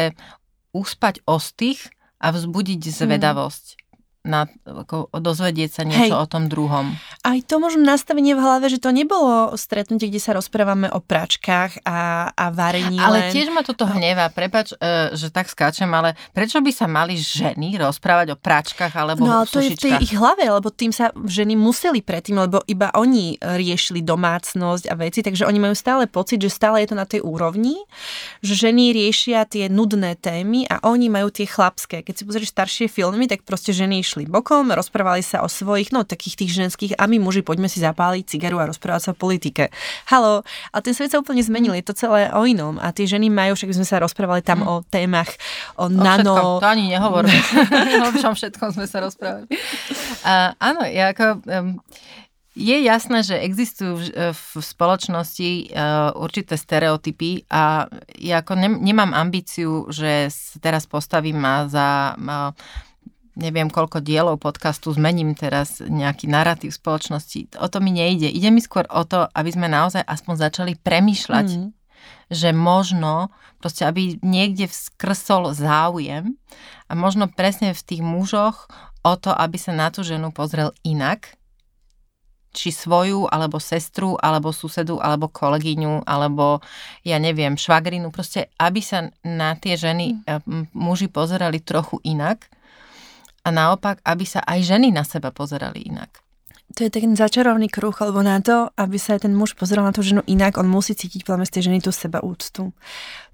uspať ostých a vzbudiť mhm. zvedavosť. Mm na, ako, dozvedieť sa niečo Hej. o tom druhom. Aj to možno nastavenie v hlave, že to nebolo stretnutie, kde sa rozprávame o pračkách a, a varení. Ale len... tiež ma toto hnevá, prepač, e, že tak skáčem, ale prečo by sa mali ženy rozprávať o pračkách alebo No ale to je v tej ich hlave, lebo tým sa ženy museli predtým, lebo iba oni riešili domácnosť a veci, takže oni majú stále pocit, že stále je to na tej úrovni, že ženy riešia tie nudné témy a oni majú tie chlapské. Keď si pozrieš staršie filmy, tak proste ženy išli bokom, rozprávali sa o svojich, no takých tých ženských a my muži poďme si zapáliť cigaru a rozprávať sa o politike. Halo, a ten svet sa úplne zmenil, je to celé o inom a tie ženy majú, však sme sa rozprávali tam mm. o témach, o, o nano... Všetkom, to ani nehovor, o čom všetkom sme sa rozprávali. A, áno, ja ako... Um, je jasné, že existujú v, v spoločnosti uh, určité stereotypy a ja ako ne, nemám ambíciu, že teraz postavím ma za uh, neviem koľko dielov podcastu zmením teraz nejaký narratív spoločnosti. O to mi nejde. Ide mi skôr o to, aby sme naozaj aspoň začali premýšľať, mm. že možno, proste aby niekde vskrsol záujem a možno presne v tých mužoch o to, aby sa na tú ženu pozrel inak, či svoju, alebo sestru, alebo susedu, alebo kolegyňu, alebo ja neviem, švagrinu, proste aby sa na tie ženy mm. muži pozerali trochu inak a naopak, aby sa aj ženy na seba pozerali inak. To je ten začarovný kruh, lebo na to, aby sa ten muž pozeral na tú ženu inak, on musí cítiť podľa z tej ženy tú seba úctu.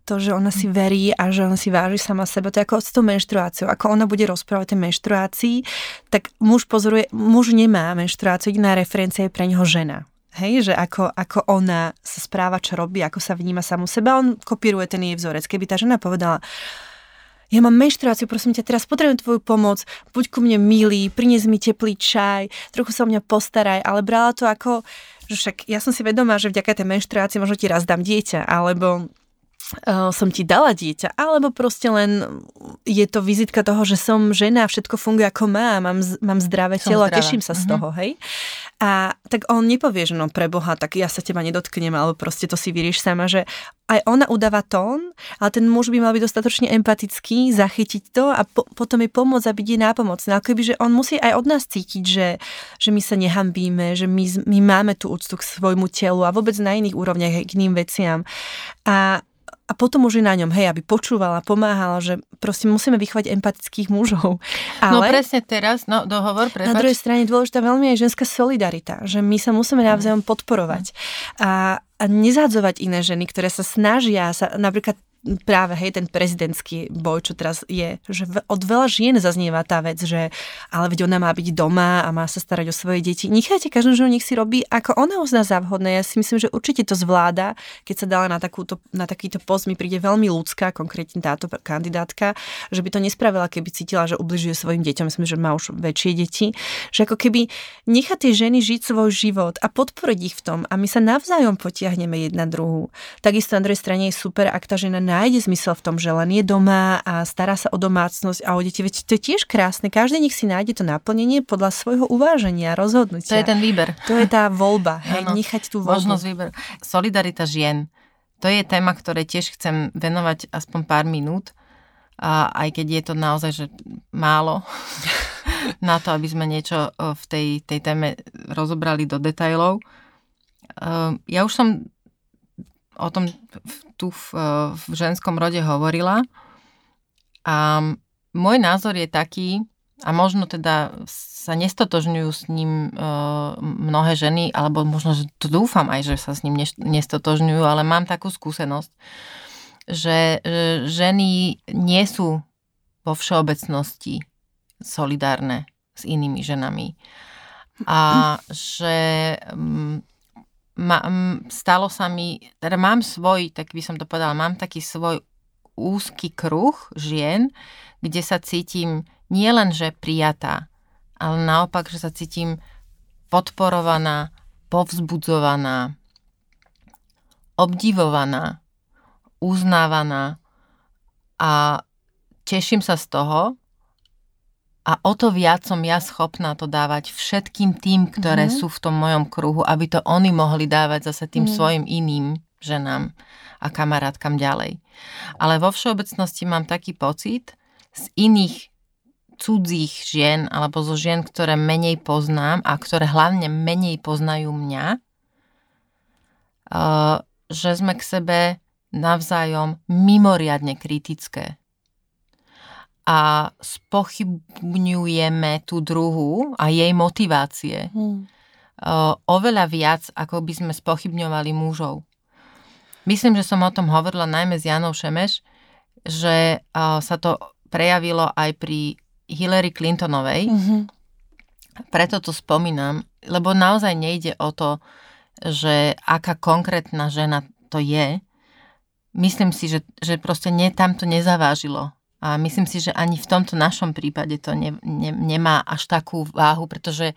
To, že ona si verí a že ona si váži sama seba, to je ako s tou menštruáciou. Ako ona bude rozprávať o tej menštruácii, tak muž pozoruje, muž nemá menštruáciu, jediná referencia je pre neho žena. Hej, že ako, ako ona sa správa, čo robí, ako sa vníma samu seba, on kopíruje ten jej vzorec. Keby tá žena povedala, ja mám menštruáciu, prosím ťa, teraz potrebujem tvoju pomoc, buď ku mne milý, prinies mi teplý čaj, trochu sa o mňa postaraj, ale brala to ako, že však ja som si vedomá, že vďaka tej menštruácii možno ti raz dám dieťa, alebo uh, som ti dala dieťa, alebo proste len je to vizitka toho, že som žena, všetko funguje ako má, mám, mám zdravé som telo zdravá. a teším sa z mm-hmm. toho, hej. A tak on nepovie, že no pre Boha, tak ja sa teba nedotknem, alebo proste to si vyrieš sama, že aj ona udáva tón, ale ten muž by mal byť dostatočne empatický, zachytiť to a po, potom jej pomôcť a byť jej nápomocný. Ako keby, že on musí aj od nás cítiť, že, že my sa nehambíme, že my, my máme tú úctu k svojmu telu a vôbec na iných úrovniach k iným veciam. A a potom už je na ňom, hej, aby počúvala, pomáhala, že proste musíme vychovať empatických mužov. Ale no presne teraz, no dohovor, prepač. Na druhej strane dôležitá veľmi aj ženská solidarita, že my sa musíme navzájom podporovať a, a nezadzovať iné ženy, ktoré sa snažia sa napríklad práve hej, ten prezidentský boj, čo teraz je, že od veľa žien zaznieva tá vec, že ale veď ona má byť doma a má sa starať o svoje deti. Nechajte každú ženu, nech si robí, ako ona uzná za vhodné. Ja si myslím, že určite to zvláda, keď sa dala na, takúto, na takýto post, mi príde veľmi ľudská, konkrétne táto kandidátka, že by to nespravila, keby cítila, že ubližuje svojim deťom. Myslím, že má už väčšie deti. Že ako keby nechá tie ženy žiť svoj život a podporiť ich v tom a my sa navzájom potiahneme jedna druhú. Takisto na druhej strane je super, ak tá žena nájde zmysel v tom, že len je doma a stará sa o domácnosť a o deti. Veď to je tiež krásne. Každý nech si nájde to naplnenie podľa svojho uváženia, rozhodnutia. To je ten výber. To je tá voľba. Hej, nechať tú voľbu. Možnosť výber. Solidarita žien. To je téma, ktoré tiež chcem venovať aspoň pár minút. A aj keď je to naozaj že málo na to, aby sme niečo v tej, tej téme rozobrali do detajlov. Ja už som o tom tu v, v ženskom rode hovorila. A môj názor je taký, a možno teda sa nestotožňujú s ním e, mnohé ženy, alebo možno, že to dúfam aj, že sa s ním nestotožňujú, ale mám takú skúsenosť, že e, ženy nie sú vo všeobecnosti solidárne s inými ženami. a že um, stalo sa mi, teda mám svoj, tak by som to povedala, mám taký svoj úzky kruh žien, kde sa cítim nielen, že prijatá, ale naopak, že sa cítim podporovaná, povzbudzovaná, obdivovaná, uznávaná a teším sa z toho a o to viac som ja schopná to dávať všetkým tým, ktoré mm-hmm. sú v tom mojom kruhu, aby to oni mohli dávať zase tým mm. svojim iným ženám a kamarátkam ďalej. Ale vo všeobecnosti mám taký pocit z iných cudzích žien alebo zo žien, ktoré menej poznám a ktoré hlavne menej poznajú mňa, uh, že sme k sebe navzájom mimoriadne kritické. A spochybňujeme tú druhú a jej motivácie hmm. oveľa viac, ako by sme spochybňovali mužov. Myslím, že som o tom hovorila najmä s Janou Šemeš, že sa to prejavilo aj pri Hillary Clintonovej. Mm-hmm. Preto to spomínam, lebo naozaj nejde o to, že aká konkrétna žena to je, myslím si, že, že proste nie, tam to nezavážilo. A myslím si, že ani v tomto našom prípade to ne, ne, nemá až takú váhu, pretože e,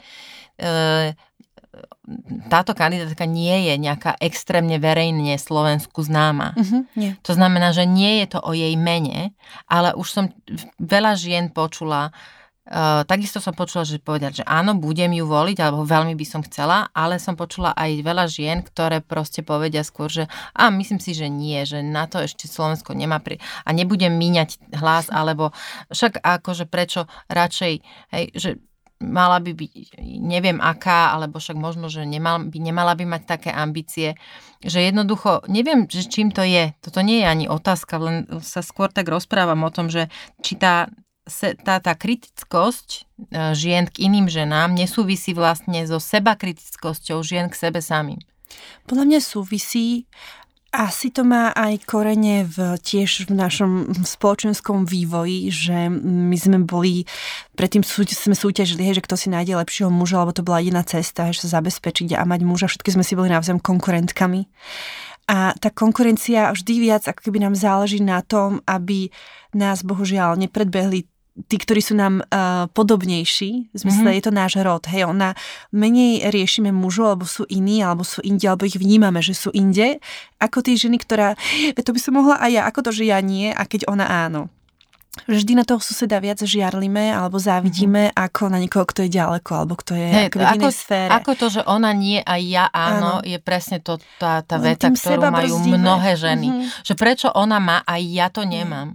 táto kandidátka nie je nejaká extrémne verejne Slovensku známa. Uh-huh, nie. To znamená, že nie je to o jej mene, ale už som veľa žien počula, Uh, takisto som počula, že povedať, že áno, budem ju voliť, alebo veľmi by som chcela, ale som počula aj veľa žien, ktoré proste povedia skôr, že a myslím si, že nie, že na to ešte Slovensko nemá pri... a nebudem míňať hlas, alebo však akože prečo radšej, hej, že mala by byť, neviem aká, alebo však možno, že nemal, by, nemala by mať také ambície, že jednoducho, neviem, že čím to je. Toto nie je ani otázka, len sa skôr tak rozprávam o tom, že či tá tá, tá kritickosť e, žien k iným ženám nesúvisí vlastne so seba kritickosťou žien k sebe samým. Podľa mňa súvisí asi to má aj korene v, tiež v našom spoločenskom vývoji, že my sme boli, predtým sú, sme súťažili, hej, že kto si nájde lepšieho muža, lebo to bola jediná cesta, že sa zabezpečiť a mať muža. Všetky sme si boli navzájom konkurentkami. A tá konkurencia vždy viac, ako keby nám záleží na tom, aby nás bohužiaľ nepredbehli tí, ktorí sú nám uh, podobnejší, v zmysle mm-hmm. je to náš rod, hej, ona menej riešime mužov, alebo sú iní, alebo sú inde, alebo ich vnímame, že sú inde, ako tie ženy, ktorá, to by som mohla aj ja, ako to, že ja nie, a keď ona áno. Vždy na toho suseda viac žiarlime alebo závidíme mm-hmm. ako na niekoho, kto je ďaleko alebo kto je hey, v inej sfére. Ako to, že ona nie a ja áno, áno. je presne to, tá, tá veta, ktorú majú brzdíme. mnohé ženy. Mm-hmm. Že prečo ona má a ja to nemám.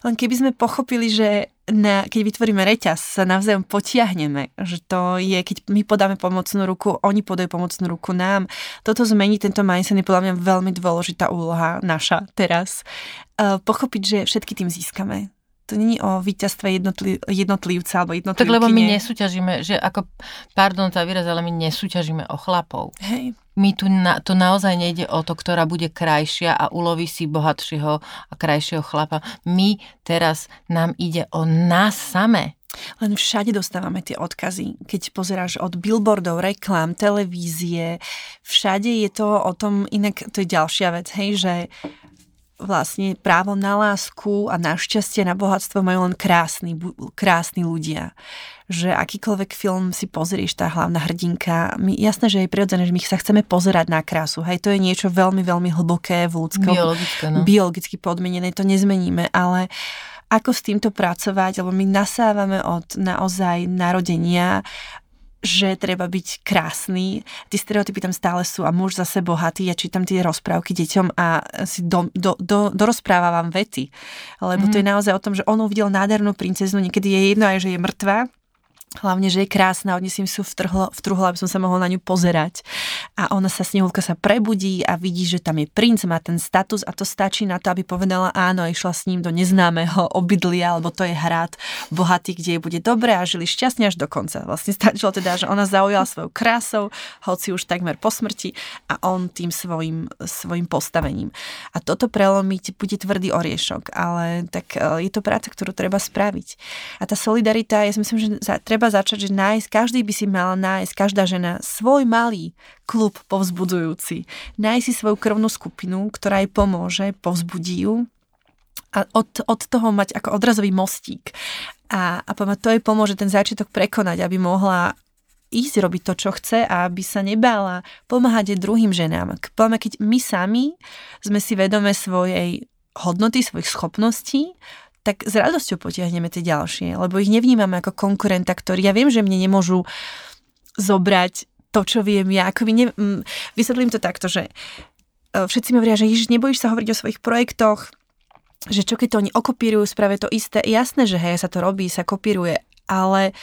Len keby sme pochopili, že na, keď vytvoríme reťaz, sa navzájom potiahneme, že to je, keď my podáme pomocnú ruku, oni podajú pomocnú ruku nám. Toto zmení tento mindset je podľa mňa veľmi dôležitá úloha naša teraz. Uh, pochopiť, že všetky tým získame to není o víťazstve jednotliv, jednotlivca alebo jednotlivkyne. Tak lebo my nesúťažíme, že ako, pardon tá výraz, ale my nesúťažíme o chlapov. Hej. My tu na, to naozaj nejde o to, ktorá bude krajšia a uloví si bohatšieho a krajšieho chlapa. My teraz nám ide o nás samé. Len všade dostávame tie odkazy. Keď pozeráš od billboardov, reklám, televízie, všade je to o tom, inak to je ďalšia vec, hej, že vlastne právo na lásku a na šťastie, na bohatstvo majú len krásni, krásni ľudia. Že akýkoľvek film si pozrieš, tá hlavná hrdinka, my, jasné, že je prirodzené, že my sa chceme pozerať na krásu. Hej, to je niečo veľmi, veľmi hlboké v ľudskom. Biologické, no. Biologicky podmienené, to nezmeníme, ale ako s týmto pracovať, lebo my nasávame od naozaj narodenia že treba byť krásny. Tí stereotypy tam stále sú a muž zase bohatý. Ja čítam tie rozprávky deťom a si do, do, do, dorozprávam vety. Lebo mm. to je mhm. naozaj o tom, že on uvidel nádhernú princeznu, niekedy je jedno aj, že je mŕtva, Hlavne, že je krásna, odnesím si v, trhlo, v truhle, aby som sa mohol na ňu pozerať. A ona sa, Snehulka sa prebudí a vidí, že tam je princ, má ten status a to stačí na to, aby povedala áno, išla s ním do neznámeho obydlia, alebo to je hrad bohatý, kde jej bude dobre a žili šťastne až do konca. Vlastne stačilo teda, že ona zaujala svojou krásou, hoci už takmer po smrti a on tým svojim, svojim postavením. A toto prelomiť bude tvrdý oriešok, ale tak e, je to práca, ktorú treba spraviť. A tá solidarita, ja si myslím, že treba treba začať, že nájsť, každý by si mal nájsť, každá žena, svoj malý klub povzbudujúci. Nájsť si svoju krvnú skupinu, ktorá jej pomôže, povzbudí ju a od, od toho mať ako odrazový mostík. A, a to jej pomôže ten začiatok prekonať, aby mohla ísť robiť to, čo chce a aby sa nebála pomáhať aj druhým ženám. Keď my sami sme si vedome svojej hodnoty, svojich schopností, tak s radosťou potiahneme tie ďalšie, lebo ich nevnímame ako konkurenta, ktorý ja viem, že mne nemôžu zobrať to, čo viem ja. Ako ne, vysvetlím to takto, že e, všetci mi hovoria, že Ježiš, nebojíš sa hovoriť o svojich projektoch, že čo keď to oni okopírujú, spravia to isté. Jasné, že hej, sa to robí, sa kopíruje, ale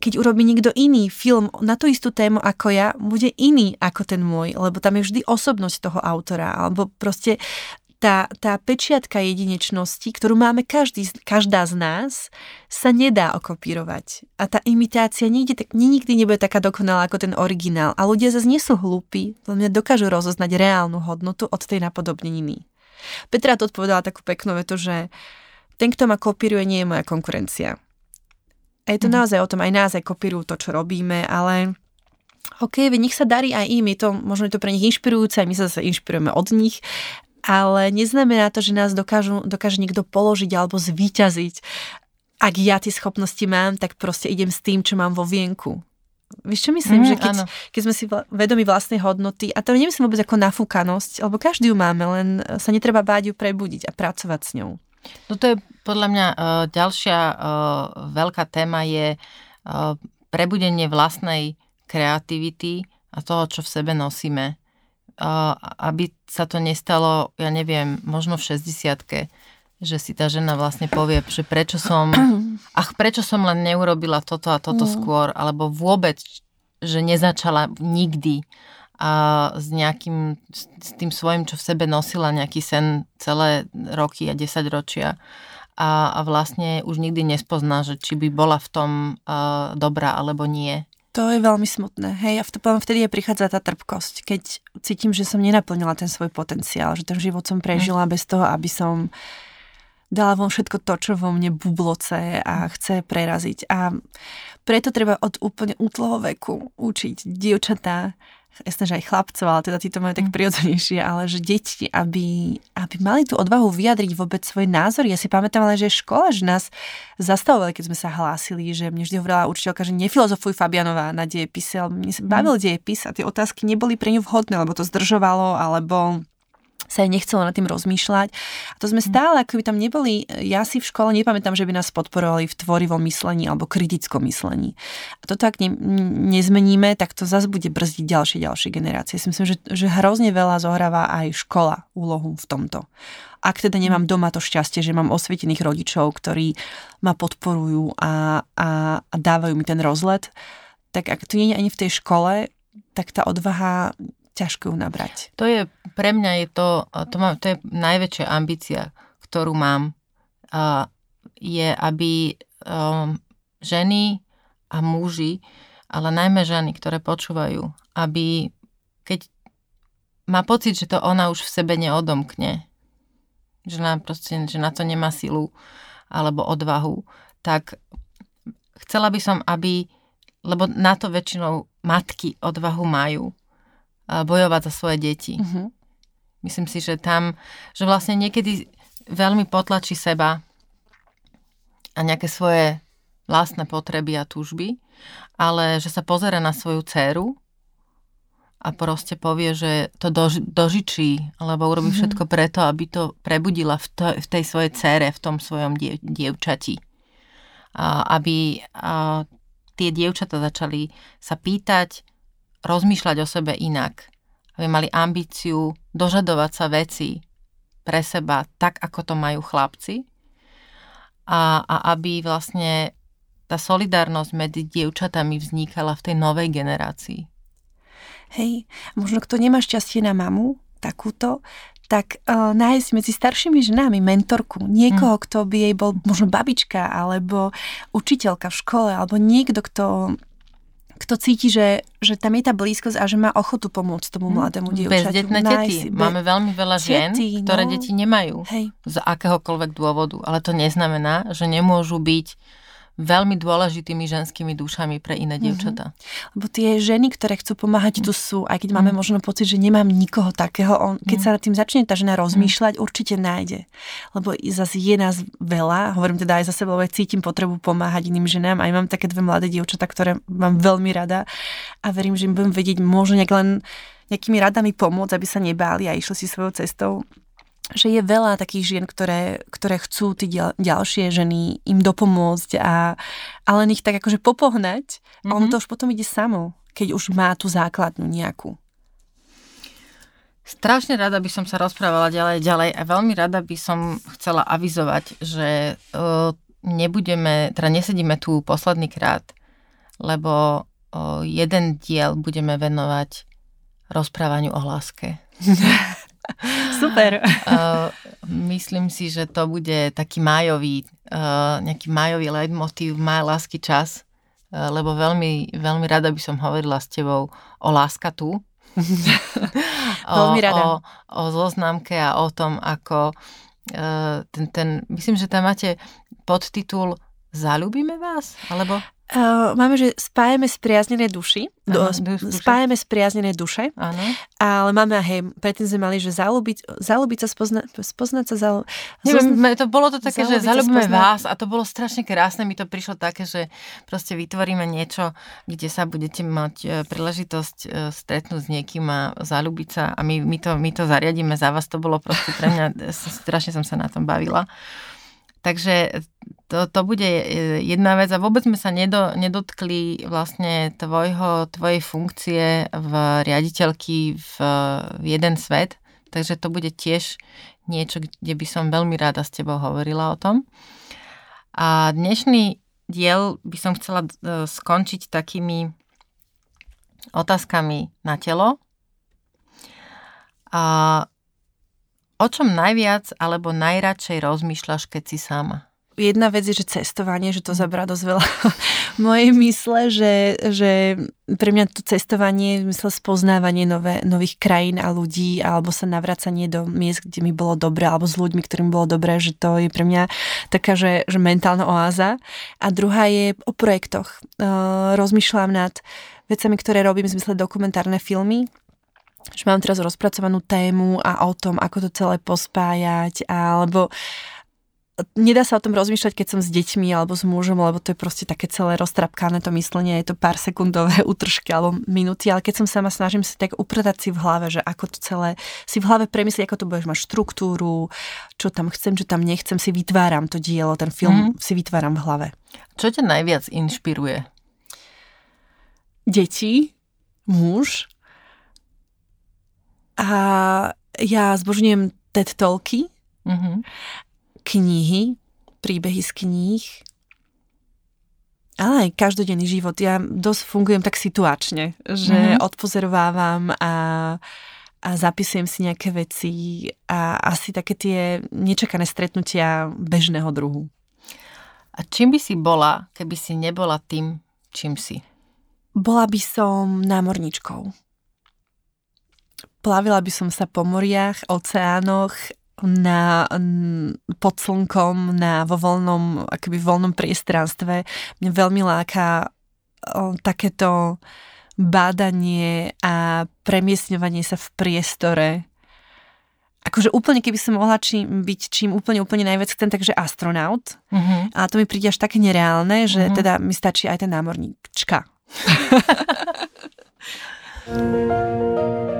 keď urobí niekto iný film na tú istú tému ako ja, bude iný ako ten môj, lebo tam je vždy osobnosť toho autora, alebo proste tá, tá pečiatka jedinečnosti, ktorú máme každý, každá z nás, sa nedá okopírovať. A tá imitácia nikdy, tak, nikdy nebude taká dokonalá ako ten originál. A ľudia zase nie sú hlúpi, len dokážu rozoznať reálnu hodnotu od tej napodobneniny. Petra to odpovedala takú peknú vetu, že ten, kto ma kopíruje, nie je moja konkurencia. A je to mm. naozaj o tom, aj nás aj kopírujú to, čo robíme, ale OK, nech sa darí aj im, je to, možno je to pre nich inšpirujúce, my sa zase inšpirujeme od nich, ale neznamená to, že nás dokážu, dokáže niekto položiť alebo zvíťaziť. Ak ja tie schopnosti mám, tak proste idem s tým, čo mám vo vienku. Vieš čo myslím, mm, že keď, keď sme si vedomi vlastnej hodnoty, a to nemyslím vôbec ako nafúkanosť, lebo každý ju máme, len sa netreba báť ju prebudiť a pracovať s ňou. No to je podľa mňa uh, ďalšia uh, veľká téma je uh, prebudenie vlastnej kreativity a toho, čo v sebe nosíme aby sa to nestalo, ja neviem, možno v 60 že si tá žena vlastne povie, že prečo som, ach, prečo som len neurobila toto a toto mm. skôr, alebo vôbec, že nezačala nikdy a s nejakým, s tým svojim, čo v sebe nosila nejaký sen celé roky a 10 ročia a, a vlastne už nikdy nespozná, že či by bola v tom uh, dobrá alebo nie. To je veľmi smutné. Hej, a vtedy je prichádza tá trpkosť, keď cítim, že som nenaplnila ten svoj potenciál, že ten život som prežila mm. bez toho, aby som dala von všetko to, čo vo mne bubloce a chce preraziť. A preto treba od úplne útloho veku učiť dievčatá jasné, že aj chlapcov, ale teda títo majú tak mm. prirodzenejšie, ale že deti, aby, aby mali tú odvahu vyjadriť vôbec svoj názor. Ja si pamätám ale, že škola, že nás zastavovali, keď sme sa hlásili, že mne vždy hovorila učiteľka, že nefilozofuj Fabianová na dejepise, ale mne sa bavil mm. dejepis a tie otázky neboli pre ňu vhodné, lebo to zdržovalo, alebo sa aj nechcelo nad tým rozmýšľať. A to sme mhm. stále, ako by tam neboli, ja si v škole nepamätám, že by nás podporovali v tvorivom myslení alebo kritickom myslení. A to tak ne, nezmeníme, tak to zase bude brzdiť ďalšie, ďalšie generácie. Si myslím, že, že hrozne veľa zohráva aj škola úlohu v tomto. Ak teda nemám mhm. doma to šťastie, že mám osvietených rodičov, ktorí ma podporujú a, a, a dávajú mi ten rozlet, tak ak to nie je ani v tej škole, tak tá odvaha ťažko ju nabrať. To je, pre mňa je to, to, má, to je najväčšia ambícia, ktorú mám, je, aby um, ženy a muži, ale najmä ženy, ktoré počúvajú, aby keď má pocit, že to ona už v sebe neodomkne, že na, proste, že na to nemá silu alebo odvahu, tak chcela by som, aby, lebo na to väčšinou matky odvahu majú, bojovať za svoje deti. Uh-huh. Myslím si, že tam, že vlastne niekedy veľmi potlačí seba a nejaké svoje vlastné potreby a túžby, ale že sa pozera na svoju dceru a proste povie, že to dož, dožičí, alebo urobí mm-hmm. všetko preto, aby to prebudila v, to, v tej svojej cére, v tom svojom die, dievčati. A, aby a, tie dievčata začali sa pýtať, rozmýšľať o sebe inak. Aby mali ambíciu dožadovať sa veci pre seba tak, ako to majú chlapci. A, a aby vlastne tá solidárnosť medzi dievčatami vznikala v tej novej generácii. Hej, možno kto nemá šťastie na mamu, takúto, tak uh, nájsť medzi staršími ženami mentorku, niekoho, mm. kto by jej bol možno babička, alebo učiteľka v škole, alebo niekto, kto kto cíti, že, že tam je tá blízkosť a že má ochotu pomôcť tomu hm. mladému dievčaťu. Bezdetné deti. Be... Máme veľmi veľa žien, tety, ktoré no. deti nemajú. Hej. Z akéhokoľvek dôvodu. Ale to neznamená, že nemôžu byť veľmi dôležitými ženskými dušami pre iné dievčatá. Mm-hmm. Lebo tie ženy, ktoré chcú pomáhať, tu sú, aj keď máme mm. možno pocit, že nemám nikoho takého, on, keď mm. sa nad tým začne tá žena rozmýšľať, mm. určite nájde. Lebo zase je nás veľa, hovorím teda aj za sebou, aj cítim potrebu pomáhať iným ženám, aj mám také dve mladé dievčatá, ktoré mám veľmi rada a verím, že im budem vedieť možno nejak len nejakými radami pomôcť, aby sa nebáli a išli si svojou cestou že je veľa takých žien, ktoré, ktoré chcú tí ďalšie ženy im dopomôcť a, a len ich tak akože popohnať mm-hmm. a ono mhm. to už potom ide samo, keď už má tú základnú nejakú. Strašne rada by som sa rozprávala ďalej, ďalej a veľmi rada by som chcela avizovať, že uh, nebudeme, teda nesedíme tu posledný krát, lebo uh, jeden diel budeme venovať rozprávaniu o láske. Super. Uh, myslím si, že to bude taký májový, uh, nejaký májový leitmotív, maj lásky čas, uh, lebo veľmi, veľmi rada by som hovorila s tebou o láska tu. veľmi rada. O, o zoznamke a o tom, ako uh, ten, ten, myslím, že tam máte podtitul Zalúbime vás? Alebo? Uh, máme, že spájame spriaznené duši, ano, duše. spájame spriaznené duše, ano. ale máme, hej, predtým sme mali, že zalúbiť, zalúbiť sa, spozna, spoznať sa, zal, Neviem, zozna, to bolo to také, že zalúbime vás a to bolo strašne krásne, mi to prišlo také, že proste vytvoríme niečo, kde sa budete mať e, príležitosť e, stretnúť s niekým a zalúbiť sa a my, my, to, my to zariadíme za vás, to bolo proste pre mňa, strašne som sa na tom bavila. Takže to, to bude jedna vec a vôbec sme sa nedo, nedotkli vlastne tvojho, tvojej funkcie v riaditeľky v, v jeden svet, takže to bude tiež niečo, kde by som veľmi rada s tebou hovorila o tom. A dnešný diel by som chcela e, skončiť takými otázkami na telo. A O čom najviac alebo najradšej rozmýšľaš, keď si sama? Jedna vec je, že cestovanie, že to zabrá dosť veľa mojej mysle, že, že pre mňa to cestovanie, mysle spoznávanie nové, nových krajín a ľudí, alebo sa navracanie do miest, kde mi bolo dobre, alebo s ľuďmi, ktorým bolo dobré, že to je pre mňa taká, že, že mentálna oáza. A druhá je o projektoch. Uh, rozmýšľam nad vecami, ktoré robím v zmysle dokumentárne filmy, že mám teraz rozpracovanú tému a o tom, ako to celé pospájať, alebo nedá sa o tom rozmýšľať, keď som s deťmi alebo s mužom, lebo to je proste také celé roztrapkané to myslenie, je to pár sekundové útržky alebo minúty, ale keď som sama snažím si tak upratať si v hlave, že ako to celé, si v hlave premyslieť, ako to budeš mať štruktúru, čo tam chcem, čo tam nechcem, si vytváram to dielo, ten film mm. si vytváram v hlave. Čo ťa najviac inšpiruje? Deti, muž, a ja zbožňujem TED Talky, mm-hmm. knihy, príbehy z kníh, ale aj každodenný život. Ja dosť fungujem tak situačne, že mm-hmm. odpozorovávam a, a zapisujem si nejaké veci a asi také tie nečakané stretnutia bežného druhu. A čím by si bola, keby si nebola tým, čím si? Bola by som námorničkou. Plavila by som sa po moriach, oceánoch, na, pod slnkom, na, vo voľnom, akoby voľnom priestranstve. Mňa veľmi láka o, takéto bádanie a premiesňovanie sa v priestore. Akože úplne, keby som mohla čím, byť čím úplne, úplne najviac chcem, takže astronaut. Uh-huh. A to mi príde až také nereálne, že uh-huh. teda mi stačí aj ten námorníčka.